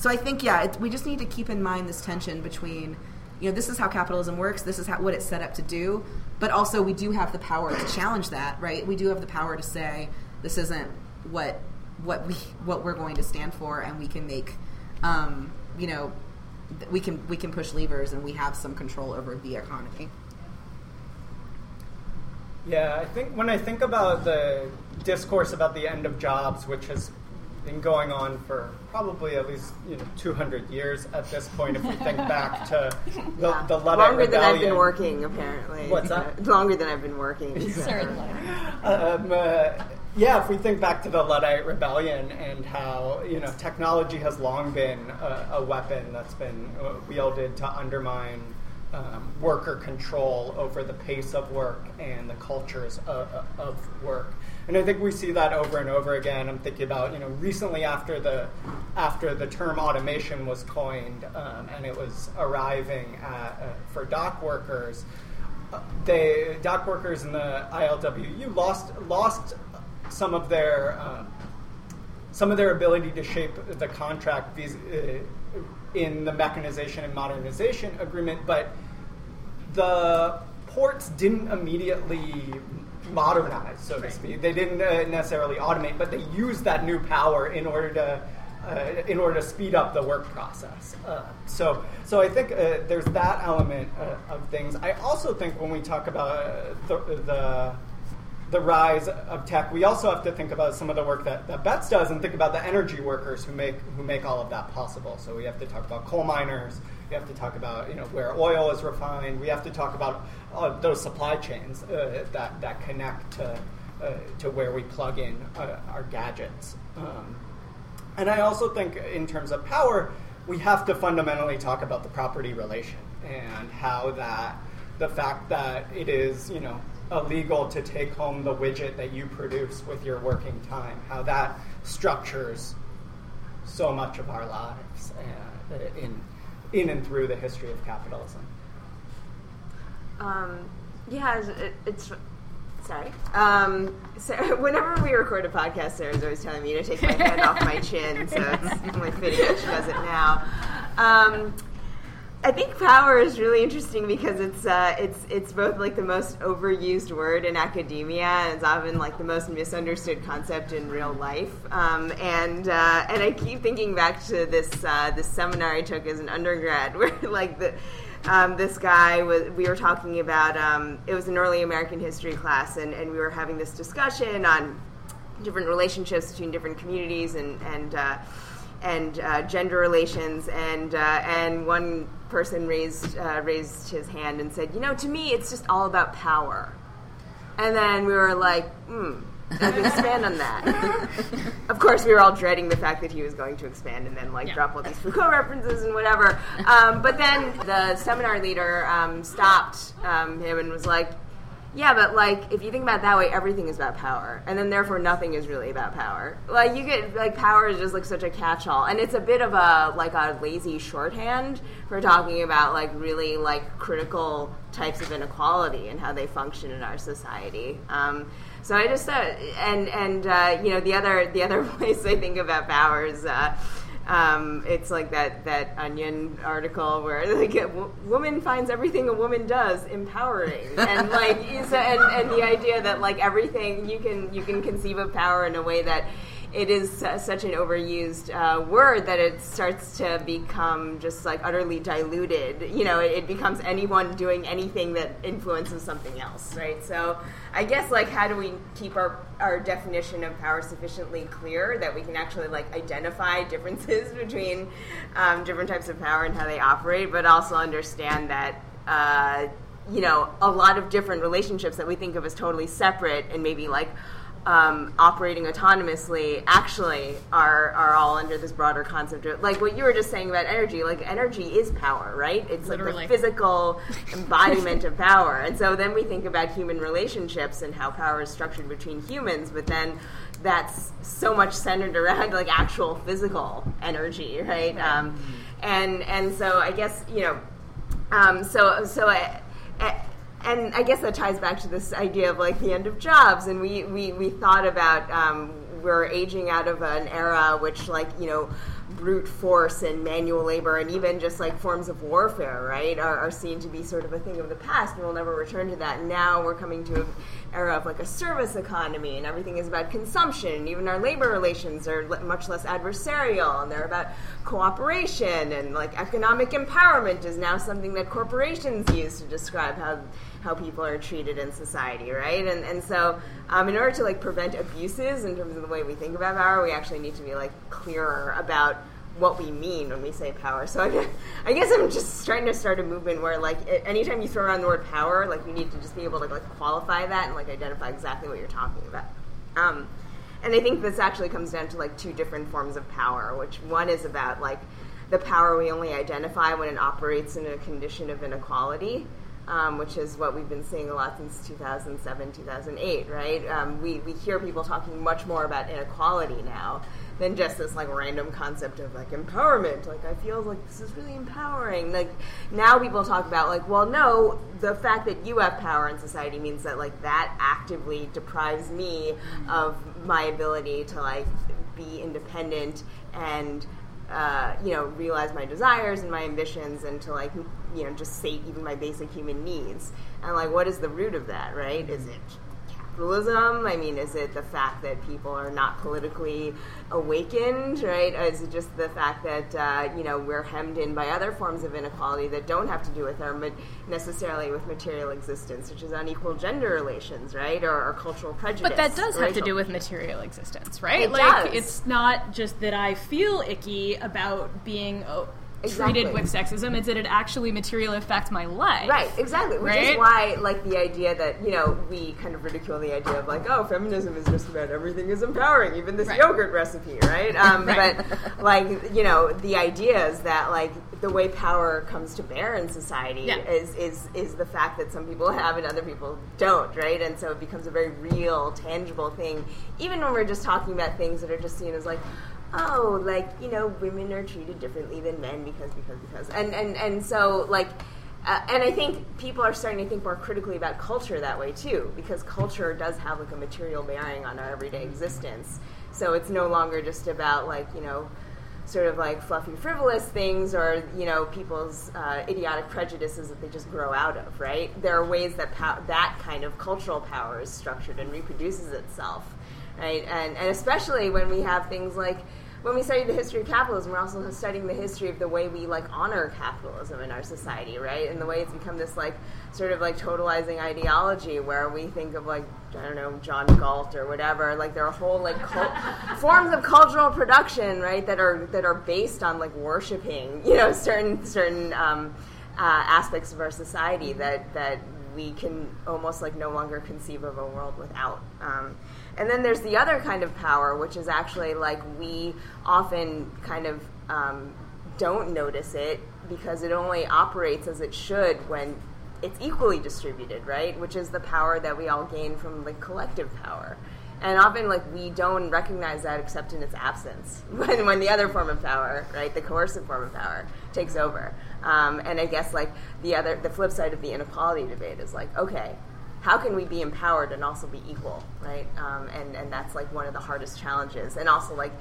So I think, yeah, it, we just need to keep in mind this tension between, you know, this is how capitalism works, this is how, what it's set up to do, but also we do have the power to challenge that, right? We do have the power to say this isn't what what we what we're going to stand for, and we can make, um, you know, we can we can push levers, and we have some control over the economy. Yeah, I think when I think about the discourse about the end of jobs, which has been going on for probably at least you know 200 years at this point. If we think back to the, yeah. the Luddite rebellion longer rebellion. than I've been working, apparently. What's that? Longer than I've been working. Certainly. Um, uh, yeah, if we think back to the Luddite Rebellion and how you know technology has long been a, a weapon that's been uh, wielded to undermine um, worker control over the pace of work and the cultures of, of, work. And I think we see that over and over again. I'm thinking about you know recently after the after the term automation was coined um, and it was arriving at, uh, for dock workers. Uh, they dock workers in the ILWU lost lost some of their um, some of their ability to shape the contract uh, in the mechanization and modernization agreement, but the ports didn't immediately modernize, so to speak. They didn't uh, necessarily automate, but they used that new power in order to uh, in order to speed up the work process. Uh, so, so I think uh, there's that element uh, of things. I also think when we talk about the, the the rise of tech, we also have to think about some of the work that, that Betts does and think about the energy workers who make who make all of that possible. So we have to talk about coal miners. We have to talk about you know where oil is refined. We have to talk about uh, those supply chains uh, that that connect to uh, to where we plug in uh, our gadgets. Um, and I also think in terms of power, we have to fundamentally talk about the property relation and how that the fact that it is you know illegal to take home the widget that you produce with your working time, how that structures so much of our lives uh, in, in and through the history of capitalism. Um, Yeah, it's, it, it's sorry. Um, so whenever we record a podcast, Sarah's always telling me to take my head off my chin, so it's only fitting that she does it now. Um, I think power is really interesting because it's uh, it's it's both like the most overused word in academia and it's often like the most misunderstood concept in real life. Um, and uh, and I keep thinking back to this uh, this seminar I took as an undergrad where like the um, this guy was we were talking about um, it was an early American history class and, and we were having this discussion on different relationships between different communities and and uh, and uh, gender relations, and uh, and one person raised uh, raised his hand and said, "You know, to me, it's just all about power." And then we were like, "Hmm." expand on that. of course, we were all dreading the fact that he was going to expand and then like yeah. drop all these Foucault references and whatever. Um, but then the seminar leader um, stopped um, him and was like, yeah, but like if you think about it that way, everything is about power, and then therefore nothing is really about power. Like you get like power is just like such a catch-all, and it's a bit of a like a lazy shorthand for talking about like really like critical types of inequality and how they function in our society. Um, so I just uh, and and uh, you know the other the other place I think about power is. Uh, um, it's like that that Onion article where like a w- woman finds everything a woman does empowering, and like and, and the idea that like everything you can you can conceive of power in a way that it is uh, such an overused uh, word that it starts to become just like utterly diluted. You know, it, it, becomes anyone doing anything that influences something else, right? So, I guess like how do we keep our our definition of power sufficiently clear that we can actually like identify differences between um, different types of power and how they operate, but also understand that. Uh, you know, a lot of different relationships that we think of as totally separate and maybe like um, operating autonomously actually are are all under this broader concept of like what you were just saying about energy like energy is power right it's Literally. like the physical embodiment of power and so then we think about human relationships and how power is structured between humans but then that's so much centered around like actual physical energy right, right. Um, and and so i guess you know um, so so I, I and I guess that ties back to this idea of like the end of jobs. And we, we, we thought about um, we're aging out of an era which, like, you know, brute force and manual labor and even just like forms of warfare, right, are, are, seen to be sort of a thing of the past and we'll never return to that. And now we're coming to an era of like a service economy and everything is about consumption. Even our labor relations are much less adversarial and they're about cooperation and like economic empowerment is now something that corporations use to describe how how people are treated in society, right? And and so um, in order to like prevent abuses in terms of the way we think about power, we actually need to be like clearer about what we mean when we say power. So I, I guess I'm just trying to start a movement where like anytime you throw around the word power, like you need to just be able to like qualify that and like identify exactly what you're talking about. Um, and I think this actually comes down to like two different forms of power, which one is about like the power we only identify when it operates in a condition of inequality um, which is what we've been seeing a lot since 2007, 2008, right? Um, we, we hear people talking much more about inequality now than just this like random concept of like empowerment. Like I feel like this is really empowering. Like now people talk about like, well, no, the fact that you have power in society means that like that actively deprives me of my ability to like be independent and uh, you know, realize my desires and my ambitions and to like, you know, just sate even my basic human needs. And like, what is the root of that, right? Is it capitalism? I mean, is it the fact that people are not politically awakened, right? Or is it just the fact that uh, you know we're hemmed in by other forms of inequality that don't have to do with our necessarily with material existence, such as unequal gender relations, right, or, or cultural prejudice? But that does have to do with material existence, right? It like does. it's not just that I feel icky about being. Oh, Exactly. treated with sexism it's that it actually materially affects my life right exactly which right? is why like the idea that you know we kind of ridicule the idea of like oh feminism is just about everything is empowering even this right. yogurt recipe right, um, right. but like you know the idea is that like the way power comes to bear in society yeah. is is is the fact that some people have and other people don't right and so it becomes a very real tangible thing even when we're just talking about things that are just seen as like oh, like you know, women are treated differently than men because because because, and and and so like uh, and I think people are starting to think more critically about culture that way too, because culture does have like a material bearing on our everyday existence. So it's no longer just about like you know, sort of like fluffy, frivolous things, or you know, people's uh, idiotic prejudices that they just grow out of. Right? There are ways that pow- that kind of cultural power is structured and reproduces itself. Right? And and especially when we have things like when we study the history of capitalism, we're also studying the history of the way we like honor capitalism in our society, right? And the way it's become this like sort of like totalizing ideology where we think of like I don't know John Galt or whatever. Like there are whole like cult- forms of cultural production, right? That are that are based on like worshiping, you know, certain certain um, uh, aspects of our society that that we can almost like no longer conceive of a world without. Um, and then there's the other kind of power, which is actually like we often kind of um, don't notice it because it only operates as it should when it's equally distributed, right? Which is the power that we all gain from the collective power. And often, like we don't recognize that except in its absence, when when the other form of power, right, the coercive form of power, takes over. Um, and I guess like the other, the flip side of the inequality debate is like, okay, how can we be empowered and also be equal, right? Um, and and that's like one of the hardest challenges, and also like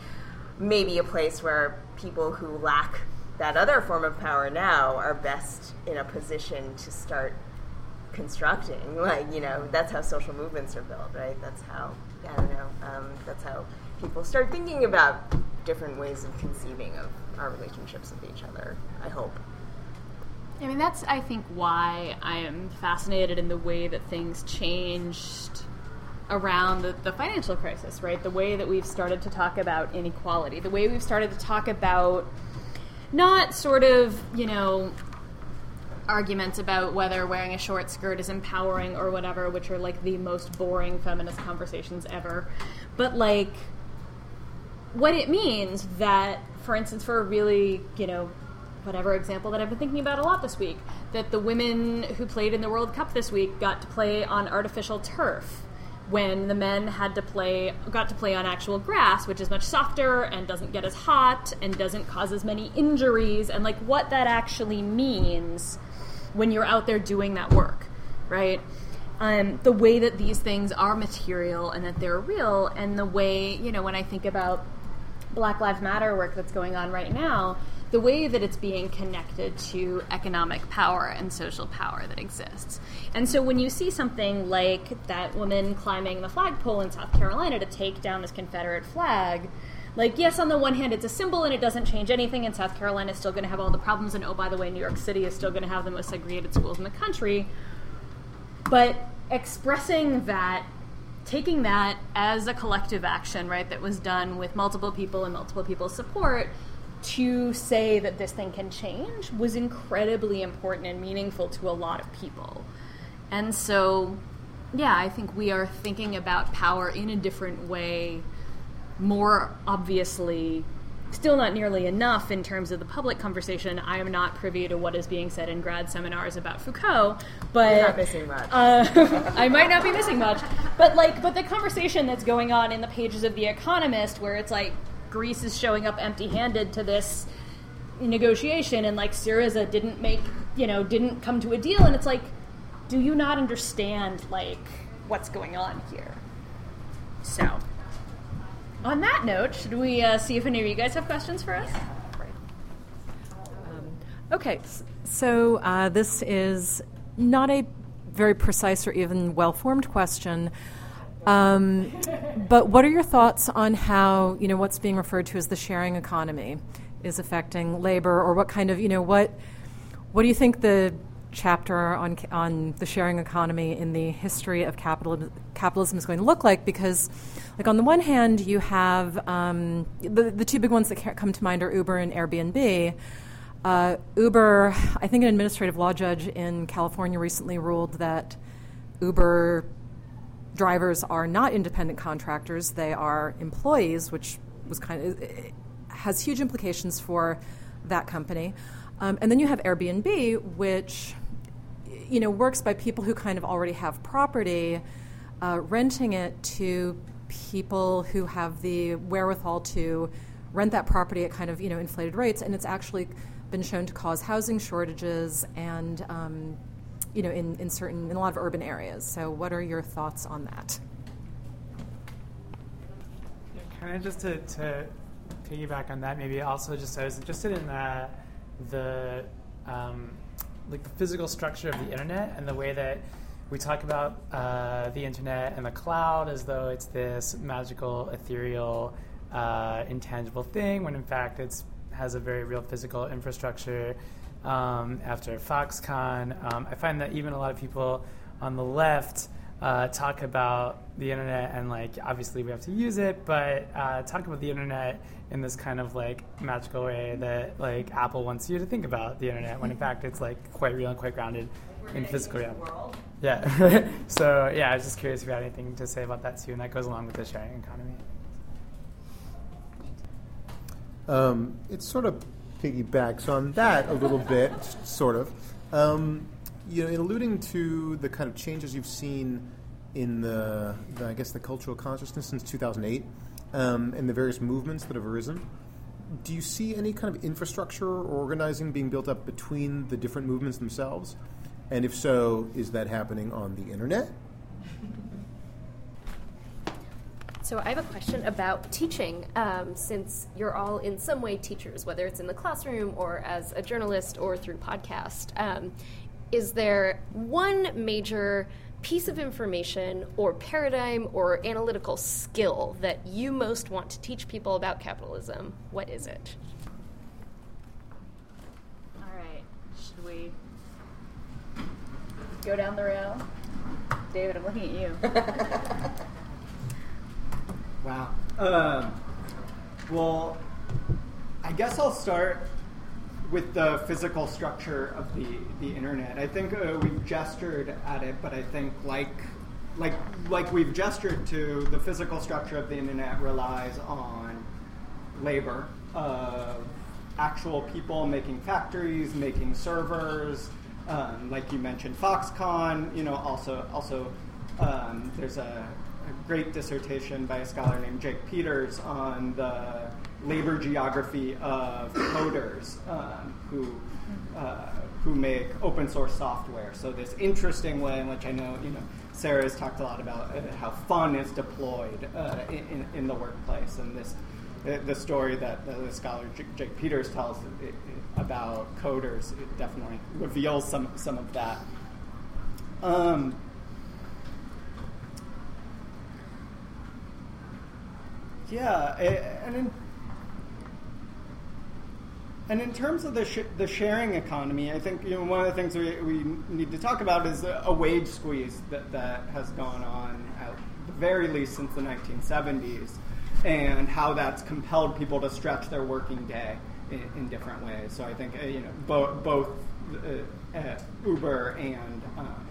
maybe a place where people who lack that other form of power now are best in a position to start constructing. Like you know, that's how social movements are built, right? That's how I don't know. Um, that's how people start thinking about different ways of conceiving of our relationships with each other. I hope. I mean, that's, I think, why I am fascinated in the way that things changed around the, the, financial crisis, right? The way that we've started to talk about inequality, the way we've started to talk about not sort of, you know, arguments about whether wearing a short skirt is empowering or whatever, which are like the most boring feminist conversations ever, but like what it means that, for instance, for a really, you know, whatever example that I've been thinking about a lot this week that the women who played in the World Cup this week got to play on artificial turf when the men had to play got to play on actual grass which is much softer and doesn't get as hot and doesn't cause as many injuries. And like what that actually means when you're out there doing that work right? Um, the way that these things are material and that they're real and the way you know when i think about black lives matter work that's going on right now the way that it's being connected to economic power and social power that exists. And so when you see something like that woman climbing the flagpole in South Carolina to take down this Confederate flag, like yes on the one hand it's a symbol and it doesn't change anything and south carolina is still going to have all the problems and oh by the way new york city is still going to have the most segregated schools in the country but expressing that taking that as a collective action right that was done with multiple people and multiple people's support to say that this thing can change was incredibly important and meaningful to a lot of people. And so, yeah, I think we are thinking about power in a different way, more obviously. Still not nearly enough in terms of the public conversation. I am not privy to what is being said in grad seminars about Foucault, but You're not missing much. Uh, I might not be missing much, but like, but the conversation that's going on in the pages of The Economist, where it's like Greece is showing up empty-handed to this negotiation, and like Syriza didn't make, you know, didn't come to a deal, and it's like, do you not understand like what's going on here? So, on that note, should we uh, see if any of you guys have questions for us? Um, okay, so uh, this is not a very precise or even well-formed question. Um, but what are your thoughts on how you know what's being referred to as the sharing economy is affecting labor, or what kind of you know what what do you think the chapter on on the sharing economy in the history of capitalism, capitalism is going to look like? Because like on the one hand, you have um, the the two big ones that come to mind are Uber and Airbnb. Uh, Uber, I think an administrative law judge in California recently ruled that Uber drivers are not independent contractors; they are employees, which was kind of has huge implications for that company. Um, and then you have Airbnb, which you know works by people who kind of already have property, uh, renting it to people who have the wherewithal to rent that property at kind of you know inflated rates, and it's actually been shown to cause housing shortages and um, you know in, in certain in a lot of urban areas. So, what are your thoughts on that? Kind of just to, to piggyback on that, maybe also just I was interested in uh, the um, like the physical structure of the internet and the way that we talk about uh, the internet and the cloud as though it's this magical, ethereal, uh, intangible thing, when in fact it has a very real physical infrastructure. Um, after Foxconn, um, I find that even a lot of people on the left uh, talk about the internet and like obviously we have to use it, but uh, talk about the internet in this kind of like magical way that like Apple wants you to think about the internet when in fact it's like quite real and quite grounded in physical reality. Yeah. so yeah, I was just curious if you had anything to say about that too, and that goes along with the sharing economy. Um, it sort of piggybacks on that a little bit, sort of. Um, you know, in alluding to the kind of changes you've seen in the, the I guess, the cultural consciousness since 2008, um, and the various movements that have arisen. Do you see any kind of infrastructure or organizing being built up between the different movements themselves? And if so, is that happening on the internet? So I have a question about teaching, um, since you're all in some way teachers, whether it's in the classroom or as a journalist or through podcast. Um, is there one major piece of information or paradigm or analytical skill that you most want to teach people about capitalism? What is it? All right. Should we go down the rail? David, I'm looking at you. Wow. Um, well, I guess I'll start with the physical structure of the, the internet. I think uh, we've gestured at it, but I think like like like we've gestured to, the physical structure of the internet relies on labor of actual people making factories, making servers. Um, like you mentioned, Foxconn. You know, also also um, there's a great dissertation by a scholar named Jake Peters on the labor geography of coders um, who uh, who make open source software. So this interesting way in which I know you know Sarah has talked a lot about uh, how fun is deployed uh, in, in the workplace, and this the, story that the, the scholar Jake Peters tells it, about coders it definitely reveals some some of that. Um, yeah, and in and in terms of the, sh- the sharing economy, I think you know one of the things we, we need to talk about is a wage squeeze that, that has gone on at the very least since the 1970s, and how that's compelled people to stretch their working day in, in different ways. So I think uh, you know bo- both uh, uh, Uber and um,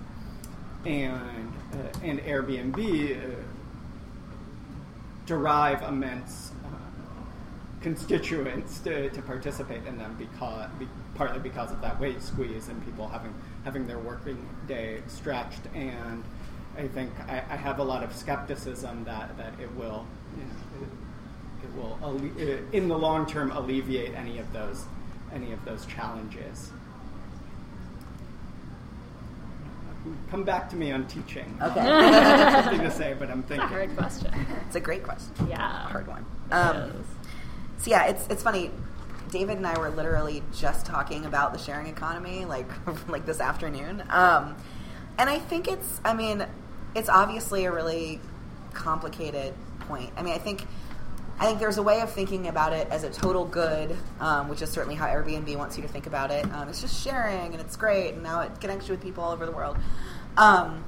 and uh, and Airbnb uh, derive immense uh, constituents to, to participate in them because be, partly because of that wage squeeze and people having having their working day stretched and I think I, I have a lot of skepticism that, that it will it, it will alle- uh, in the long term alleviate any of those any of those challenges. Come back to me on teaching. Okay. I have something to say, but I'm It's a thinking. hard question. It's a great question. Yeah. Hard one. Um, so yeah, it's it's funny. David and I were literally just talking about the sharing economy, like like this afternoon. Um, and I think it's, I mean, it's obviously a really complicated point. I mean, I think I think there's a way of thinking about it as a total good, um, which is certainly how Airbnb wants you to think about it. Um, it's just sharing, and it's great, and now it connects you with people all over the world. Um,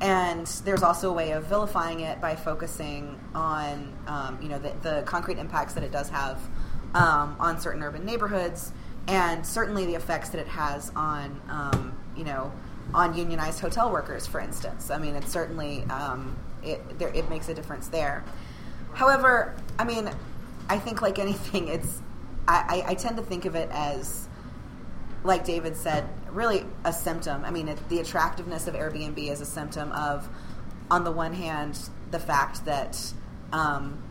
and there's also a way of vilifying it by focusing on, um, you know, the, the concrete impacts that it does have um, on certain urban neighborhoods, and certainly the effects that it has on, um, you know, on unionized hotel workers, for instance. I mean, it's certainly it there, it makes a difference there. However, I mean, I think like anything, it's I, I, I tend to think of it as like David said, really a symptom. I mean, it, the attractiveness of Airbnb is a symptom of, on the one hand, the fact that um,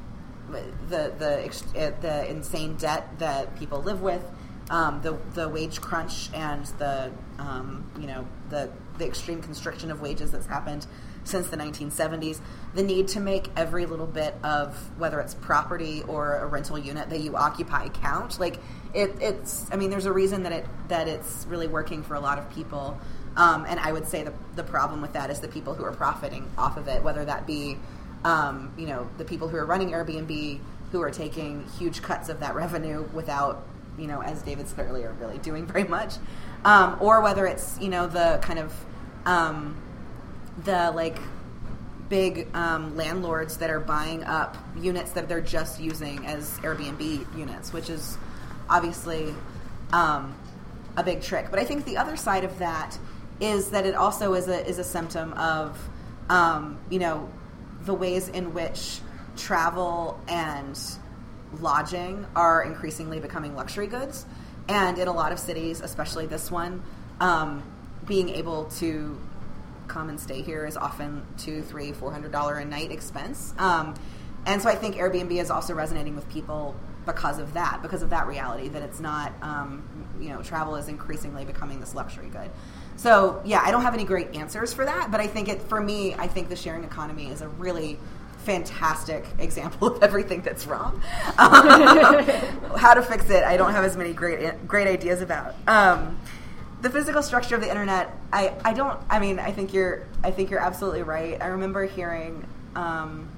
the the uh, the insane debt that people live with um, the the wage crunch and the um, you know the the extreme constriction of wages that's happened since the 1970s, the need to make every little bit of whether it's property or a rental unit that you occupy count. Like it, it's, I mean, there's a reason that it that it's really working for a lot of people. Um, and I would say the the problem with that is the people who are profiting off of it, whether that be um, you know the people who are running Airbnb who are taking huge cuts of that revenue without you know, as David said earlier, really doing very much, um, or whether it's you know the kind of um, the like big um, landlords that are buying up units that they're just using as Airbnb units, which is obviously um, a big trick. But I think the other side of that is that it also is a is a symptom of um, you know the ways in which travel and lodging are increasingly becoming luxury goods, and in a lot of cities, especially this one, um, being able to come and stay here is often two, three, four hundred dollar a night expense. Um, and so I think Airbnb is also resonating with people because of that, because of that reality that it's not, um, you know, travel is increasingly becoming this luxury good. So yeah, I don't have any great answers for that, but I think it for me, I think the sharing economy is a really fantastic example of everything that's wrong. How to fix it, I don't have as many great great ideas about. Um, the physical structure of the internet, I, I don't. I mean, I think you're I think you're absolutely right. I remember hearing um,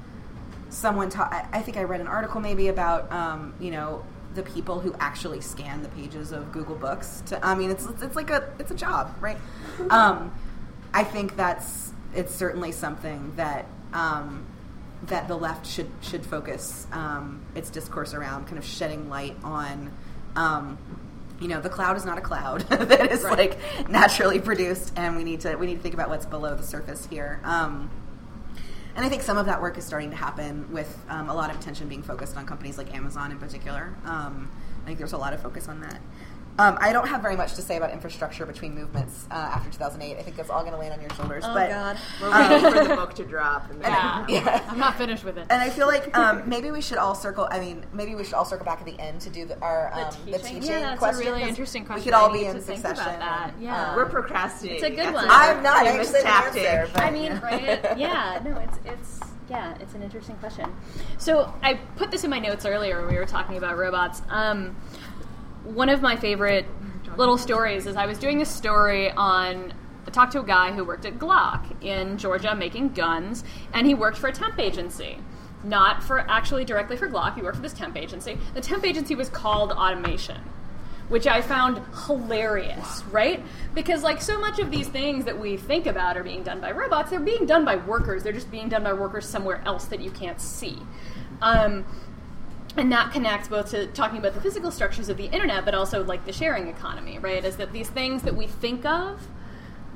someone talk. I, I think I read an article maybe about um, you know the people who actually scan the pages of Google Books. To I mean, it's it's like a it's a job, right? Um, I think that's it's certainly something that um, that the left should should focus um, its discourse around, kind of shedding light on. You know, the cloud is not a cloud that is Right. like naturally produced, and we need to we need to think about what's below the surface here. Um, and I think some of that work is starting to happen with um, a lot of attention being focused on companies like Amazon in particular. Um, I think there's a lot of focus on that. Um, I don't have very much to say about infrastructure between movements uh, after 2008. I think that's all going to land on your shoulders. Oh, but, God. We're waiting for the book to drop. And then Yeah. Yeah. I'm not finished with it. And I feel like um, maybe we should all circle. I mean, maybe we should all circle back at the end to do the, our The um, the teaching? teaching Yeah, that's a question. really 'cause interesting We could all be in to succession. about that. and, Yeah. um, We're procrastinating. It's a good That's one. another I'm not famous actually the tactic. answer, but- I mean, right? Yeah, no, it's it's yeah, it's an interesting question. So I put this in my notes earlier when we were talking about robots. Um, one of my favorite little stories is I was doing a story on. I talked to a guy who worked at Glock in Georgia making guns, and he worked for a temp agency. Not for actually directly for Glock, he worked for this temp agency. The temp agency was called Automation which I found hilarious, right? Because like so much of these things that we think about are being done by robots, they're being done by workers. They're just being done by workers somewhere else that you can't see. Um, and that connects both to talking about the physical structures of the internet, but also like the sharing economy, right? Is that these things that we think of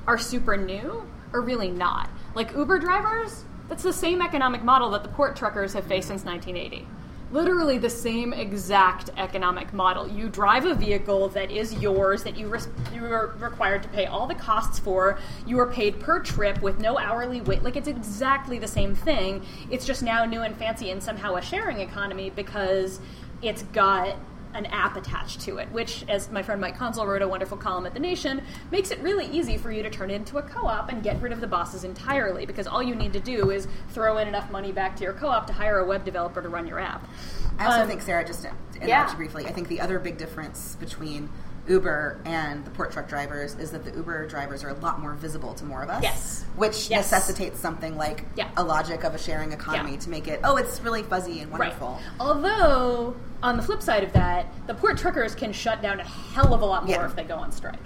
are super new are really not. Like Uber drivers, that's the same economic model that the port truckers have faced since 1980. Literally the same exact economic model. You drive a vehicle that is yours, that you, res- you are required to pay all the costs for. You are paid per trip with no hourly wait. Like it's exactly the same thing. It's just now new and fancy and somehow a sharing economy because it's got an app attached to it, which, as my friend Mike Konczal wrote a wonderful column at The Nation, makes it really easy for you to turn it into a co op and get rid of the bosses entirely because all you need to do is throw in enough money back to your co op to hire a web developer to run your app. I also Um, think, Sarah, just to interrupt yeah. briefly, I think the other big difference between Uber and the port truck drivers is that the Uber drivers are a lot more visible to more of us. Yes. Which Yes. necessitates something like Yeah. a logic of a sharing economy Yeah. to make it, oh, it's really fuzzy and wonderful. Right. Although, on the flip side of that, the port truckers can shut down a hell of a lot more Yeah. if they go on strike.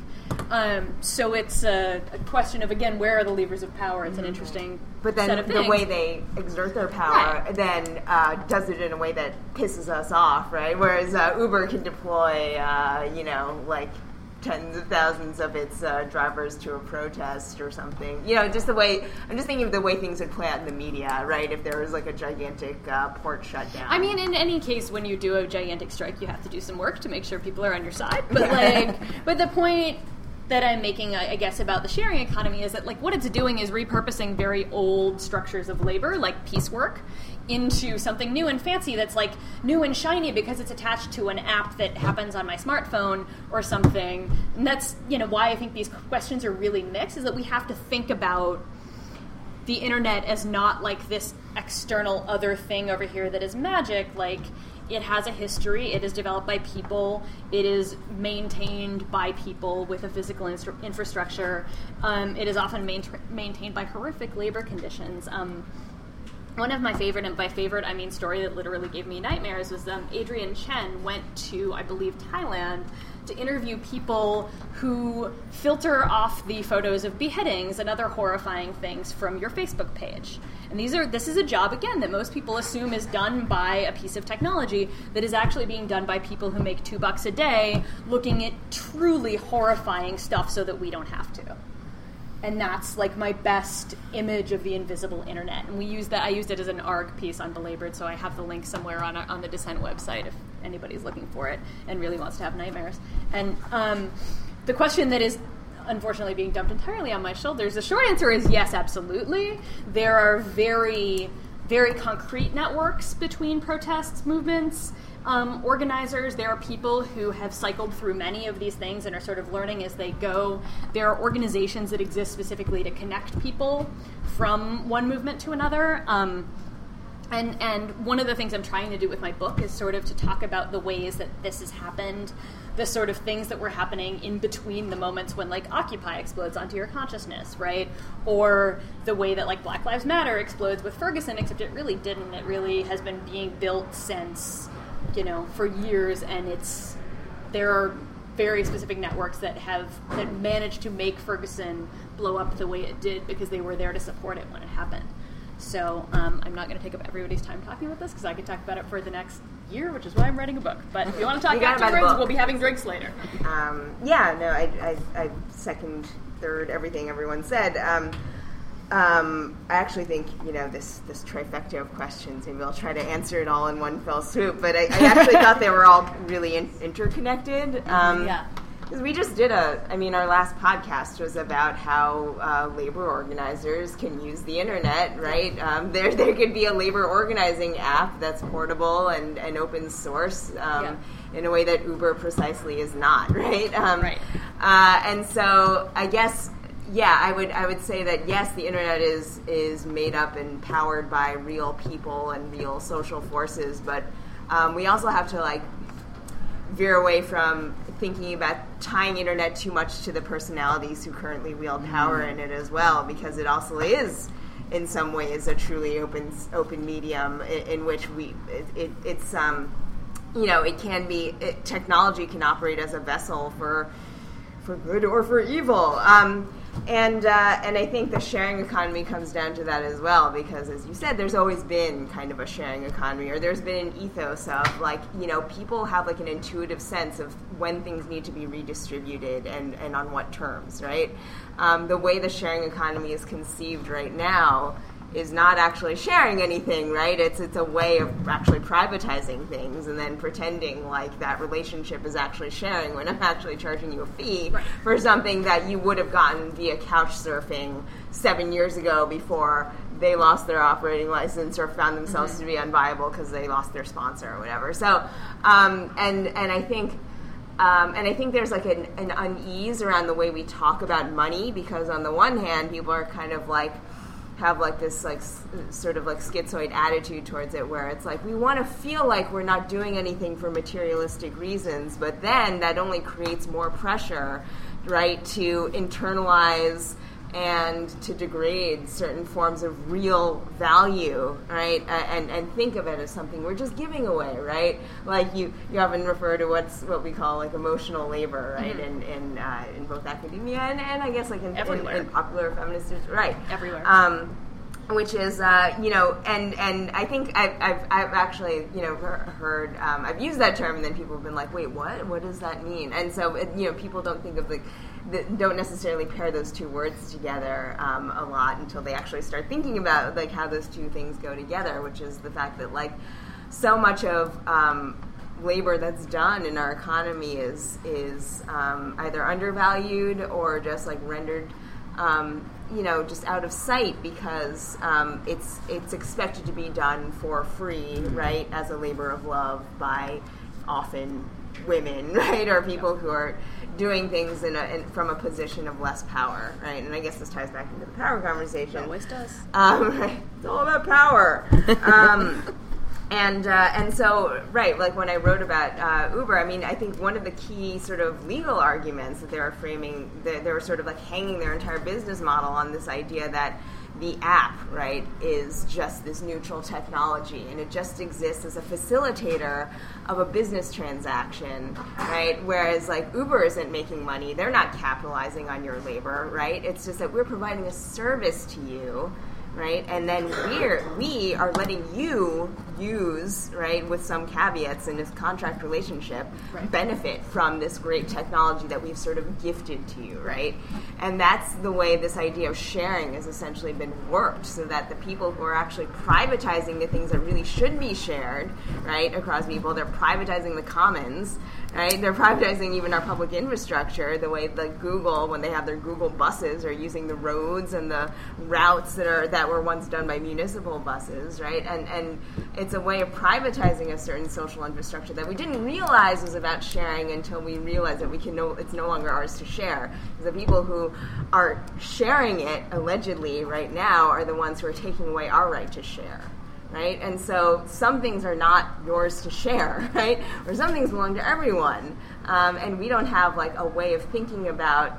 Um, so it's a, a question of again, where are the levers of power? It's an interesting But then the things. way they exert their power Right. then uh, does it in a way that pisses us off, right? Whereas uh, Uber can deploy, uh, you know, like tens of thousands of its uh, drivers to a protest or something. You know, just the way I'm just thinking of the way things would play out in the media, right? If there was like a gigantic uh, port shutdown. I mean, in any case, when you do a gigantic strike, you have to do some work to make sure people are on your side. But like, but the point, that I'm making, I guess, about the sharing economy is that like what it's doing is repurposing very old structures of labor, like piecework, into something new and fancy that's like new and shiny because it's attached to an app that happens on my smartphone or something. And that's you know why I think these questions are really mixed is that we have to think about the internet as not like this external other thing over here that is magic like it has a history. It is developed by people. It is maintained by people with a physical instru- infrastructure. Um, it is often main- maintained by horrific labor conditions. Um, one of my favorite, and by favorite I mean story that literally gave me nightmares, was um, Adrian Chen went to, I believe, Thailand to interview people who filter off the photos of beheadings and other horrifying things from your Facebook page. And these are this is a job again that most people assume is done by a piece of technology that is actually being done by people who make 2 bucks a day looking at truly horrifying stuff so that we don't have to and that's like my best image of the invisible internet. And we use that. I used it as an ARG piece on Belabored, so I have the link somewhere on on the Dissent website if anybody's looking for it and really wants to have nightmares. And um, the question that is unfortunately being dumped entirely on my shoulders. The short answer is yes, absolutely. There are very very concrete networks between protests movements um, organizers. There are people who have cycled through many of these things and are sort of learning as they go. There are organizations that exist specifically to connect people from one movement to another. Um, and and one of the things I'm trying to do with my book is sort of to talk about the ways that this has happened, the sort of things that were happening in between the moments when like Occupy explodes onto your consciousness, right? Or the way that like Black Lives Matter explodes with Ferguson, except it really didn't. It really has been being built since you know, for years, and it's there are very specific networks that have that managed to make Ferguson blow up the way it did because they were there to support it when it happened. So um, I'm not going to take up everybody's time talking about this because I could talk about it for the next year, which is why I'm writing a book. But if you want to talk afterwards, we'll be having drinks later. Um, yeah, no, I, I, I, second, third, everything everyone said. Um, um, I actually think you know this this trifecta of questions. Maybe I'll try to answer it all in one fell swoop. But I, I actually thought they were all really in, interconnected. Um, yeah. Because we just did a. I mean, our last podcast was about how uh, labor organizers can use the internet. Right? Um, there, there could be a labor organizing app that's portable and, and open source. Um, yeah. In a way that Uber precisely is not, right? Um, right. Uh, and so I guess yeah, I would I would say that yes, the internet is is made up and powered by real people and real social forces, but um, we also have to like veer away from thinking about tying internet too much to the personalities who currently wield power in it as well, because it also is in some ways a truly open open medium in, in which we it, it, it's um you know it can be it, technology can operate as a vessel for for good or for evil. Um, and uh, and I think the sharing economy comes down to that as well because, as you said, there's always been kind of a sharing economy, or there's been an ethos of like you know people have like an intuitive sense of when things need to be redistributed and and on what terms, right? Um, the way the sharing economy is conceived right now is not actually sharing anything, right? It's it's a way of actually privatizing things and then pretending like that relationship is actually sharing when I'm actually charging you a fee Right. for something that you would have gotten via couch surfing seven years ago before they lost their operating license or found themselves to be unviable because they lost their sponsor or whatever. So, um, and and I think. Um, and I think there's like an, an unease around the way we talk about money because on the one hand, people are kind of like, have like this like s- sort of like schizoid attitude towards it where it's like we want to feel like we're not doing anything for materialistic reasons but then that only creates more pressure right to internalize and to degrade certain forms of real value right? And and think of it as something we're just giving away right? Like you you often refer to what's what we call like emotional labor right? In in, uh, in both academia and, and I guess like in, in, in popular feminist right. Everywhere. um, which is uh, you know and and I think I've, I've, I've actually you know heard um, I've used that term and then people have been like wait what? What does that mean? And so it, you know people don't think of the, the don't necessarily pair those two words together um, a lot until they actually start thinking about like how those two things go together which is the fact that like so much of um, labor that's done in our economy is is um, either undervalued or just like rendered um, you know just out of sight because um, it's it's expected to be done for free right as a labor of love by often women right or people who are doing things in a, in, from a position of less power right and I guess this ties back into the power conversation It always does. um, right. It's all about power. Um, and uh, and so right, like when I wrote about uh, Uber, I mean, I think one of the key sort of legal arguments that they were framing, they, they were sort of like hanging their entire business model on this idea that the app, right, is just this neutral technology and it just exists as a facilitator of a business transaction, right? Whereas like Uber isn't making money, they're not capitalizing on your labor, right? It's just that we're providing a service to you right? And then we're we are letting you use right with some caveats in this contract relationship benefit from this great technology that we've sort of gifted to you, right? And that's the way this idea of sharing has essentially been worked, so that the people who are actually privatizing the things that really should be shared, right, across people, they're privatizing the commons. Right, they're privatizing even our public infrastructure. The way like Google, when they have their Google buses, are using the roads and the routes that are that were once done by municipal buses, right? And and it's a way of privatizing a certain social infrastructure that we didn't realize was about sharing until we realized that we can no, it's no longer ours to share. The people who are sharing it allegedly right now are the ones who are taking away our right to share right? And so some things are not yours to share, right? Or some things belong to everyone, um, and we don't have like a way of thinking about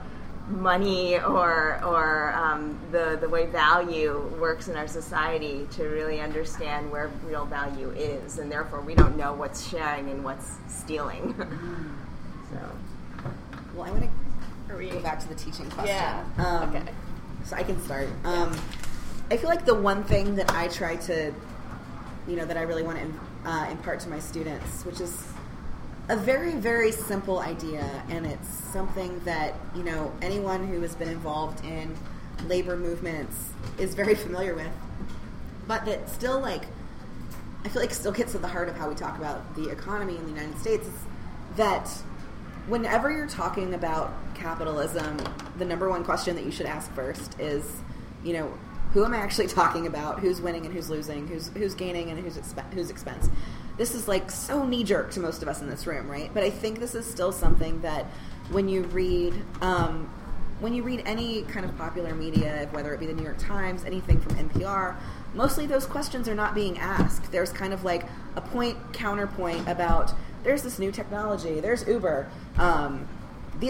money or or um, the the way value works in our society to really understand where real value is, and therefore we don't know what's sharing and what's stealing. so. Well, I want Are to go back to the teaching question. Yeah. Um, Okay. So I can start. Um, I feel like the one thing that I try to, you know, that I really want to uh, impart to my students, which is a very, very simple idea, and it's something that, you know, anyone who has been involved in labor movements is very familiar with, but that still, like, I feel like still gets to the heart of how we talk about the economy in the United States is that whenever you're talking about capitalism, the number one question that you should ask first is, you know, who am I actually talking about? Who's winning and who's losing? Who's who's gaining and who's who's expense? This is like so knee jerk to most of us in this room, right? But I think this is still something that when you read um, when you read any kind of popular media, whether it be the New York Times, anything from NPR, mostly those questions are not being asked. There's kind of like a point counterpoint about there's this new technology, there's Uber. Um,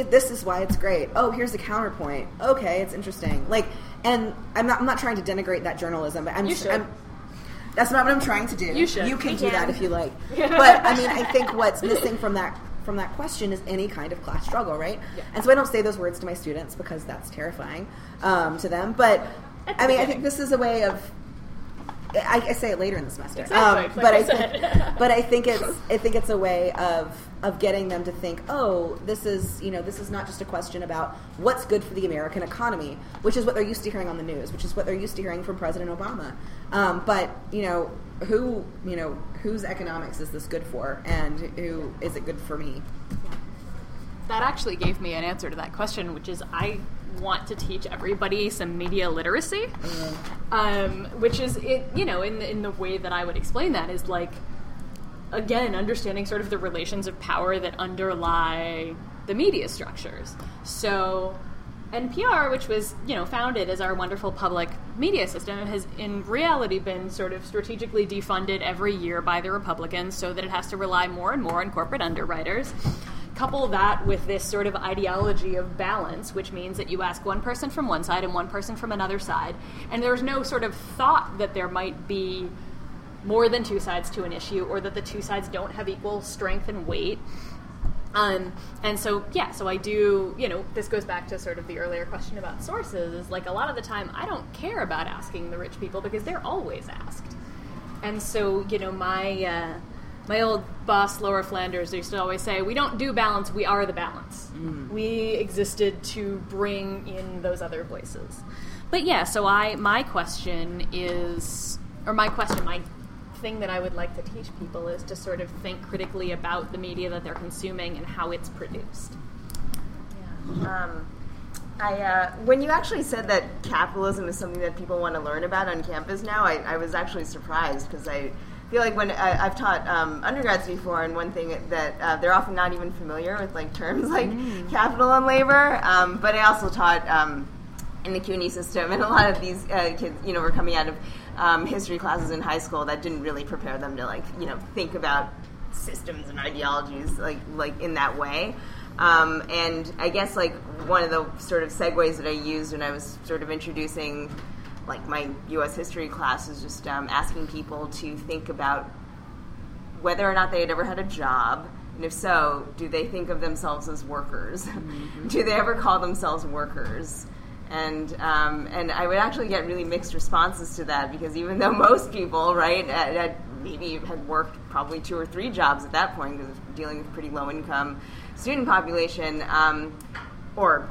this is why it's great. Oh, here's the counterpoint. Okay, it's interesting. Like, and I'm not, I'm not trying to denigrate that journalism, but I'm, You should. I'm that's not what I'm trying to do. You should. You can You do can. that if you like. but I mean, I think what's missing from that from that question is any kind of class struggle, right? Yeah. And so I don't say those words to my students because that's terrifying um, to them. But I mean, I think this is a way of. I, I say it later in the semester, Exactly, um, like but I I, think, but I think it's I think it's a way of of getting them to think, oh, this is you know this is not just a question about what's good for the American economy, which is what they're used to hearing on the news, which is what they're used to hearing from President Obama. Um, but you know who you know whose economics is this good for, and who is it good for me? that actually gave me an answer to that question, which is I want to teach everybody some media literacy, um, which is it. You know, in in the way that I would explain that is like again understanding sort of the relations of power that underlie the media structures. So. NPR, which was you know founded as our wonderful public media system, has in reality been sort of strategically defunded every year by the Republicans, so that it has to rely more and more on corporate underwriters. Couple that with this sort of ideology of balance, which means that you ask one person from one side and one person from another side, and there's no sort of thought that there might be more than two sides to an issue, or that the two sides don't have equal strength and weight. Um, and so, yeah, so I do, you know, this goes back to sort of the earlier question about sources. Is like a lot of the time I don't care about asking the rich people because they're always asked. And so, you know, my uh, my old boss, Laura Flanders, used to always say, "We don't do balance; we are the balance. We existed to bring in those other voices." But yeah, so I my question is, or my question, my thing that I would like to teach people is to sort of think critically about the media that they're consuming and how it's produced. Um, I, uh, when you actually said that capitalism is something that people want to learn about on campus now, I, I was actually surprised because I feel like when I, have taught um, undergrads before, and one thing that uh, they're often not even familiar with like terms like mm. capital and labor. Um, but I also taught um, in the CUNY system, and a lot of these uh, kids, you know, were coming out of um, history classes in high school that didn't really prepare them to like, you know, think about systems and ideologies like like in that way. Um, and I guess like one of the sort of segues that I used when I was sort of introducing like my U.S. history class is just um, asking people to think about whether or not they had ever had a job, and if so, do they think of themselves as workers? Mm-hmm. do they ever call themselves workers? And um, and I would actually get really mixed responses to that because even though most people, right, at, at maybe had worked probably two or three jobs at that point because dealing with pretty low income student population, um, or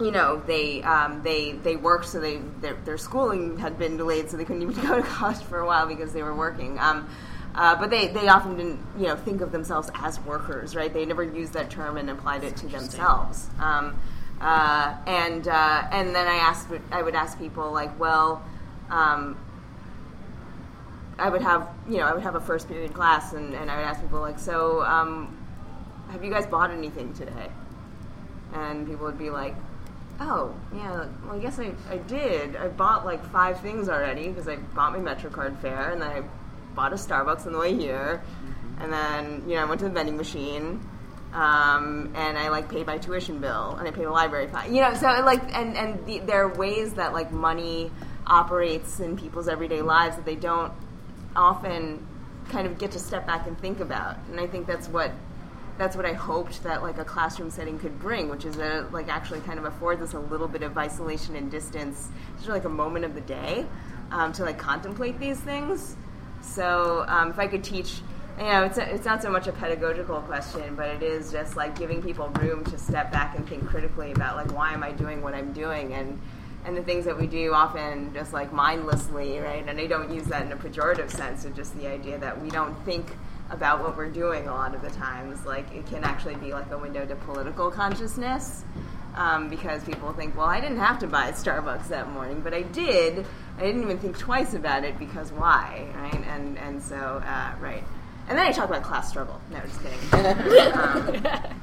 you know they um, they they worked so they their, their, schooling had been delayed so they couldn't even go to college for a while because they were working. Um, uh, but they, they often didn't you know think of themselves as workers, right? They never used that term and applied it to themselves. Um, uh, and uh, and then I asked I would ask people like, well, um, I would have you know I would have a first period class and, and I would ask people like, so um, have you guys bought anything today? And people would be like, oh, yeah, well, I guess I, I did. I bought like five things already because I bought my MetroCard fare and then I bought a Starbucks on the way here. Mm-hmm. And then, you know, I went to the vending machine. Um, and I like paid my tuition bill and I paid the library fine. You know, so like, and, and the, there are ways that like money operates in people's everyday lives that they don't often kind of get to step back and think about. And I think that's what that's what I hoped that like a classroom setting could bring, which is a like actually kind of affords us a little bit of isolation and distance, just like a moment of the day um, to like contemplate these things. So um, if I could teach, you know, it's a, it's not so much a pedagogical question, but it is just like giving people room to step back and think critically about like why am I doing what I'm doing and and the things that we do often just like mindlessly, right? And I don't use that in a pejorative sense, it's just the idea that we don't think about what we're doing a lot of the times. Like it can actually be like a window to political consciousness. Um, because people think, well, I didn't have to buy Starbucks that morning, but I did. I didn't even think twice about it because why, right? And and so uh, right, and then I talk about class struggle. No, just kidding. um,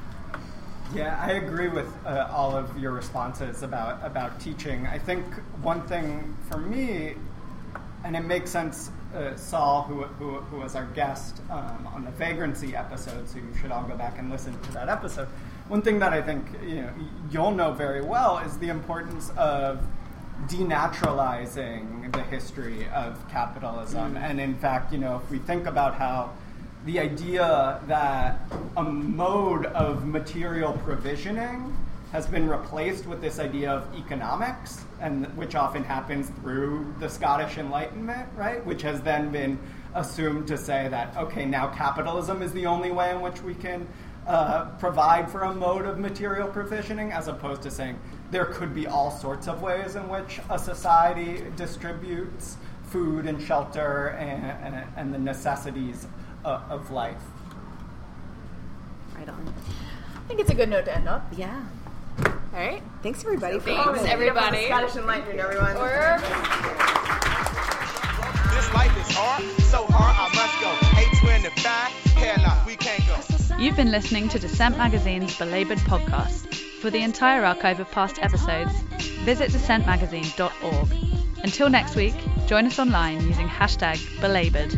yeah, I agree with uh, all of your responses about about teaching. I think one thing for me, and it makes sense uh, Saul, who, who, who, was our guest um, on the vagrancy episode, so you should all go back and listen to that episode. One thing that I think you know, you'll know very well is the importance of denaturalizing the history of capitalism. Mm. And in fact, you know, if we think about how the idea that a mode of material provisioning has been replaced with this idea of economics, and which often happens through the Scottish Enlightenment, right? Which has then been assumed to say that okay, now capitalism is the only way in which we can uh, provide for a mode of material provisioning, as opposed to saying there could be all sorts of ways in which a society distributes food and shelter and, and, and the necessities of, of life. Right on. I think it's a good note to end on. Yeah. All right. Thanks everybody for Thanks coming. everybody. Scottish Enlightenment, everyone. Or this life is hard, so hard I must go. Eight twin to five, hell no, we can't go. You've been listening to Dissent Magazine's Belabored podcast. For the entire archive of past episodes, visit dissentmagazine.org. Until next week, join us online using hashtag belabored.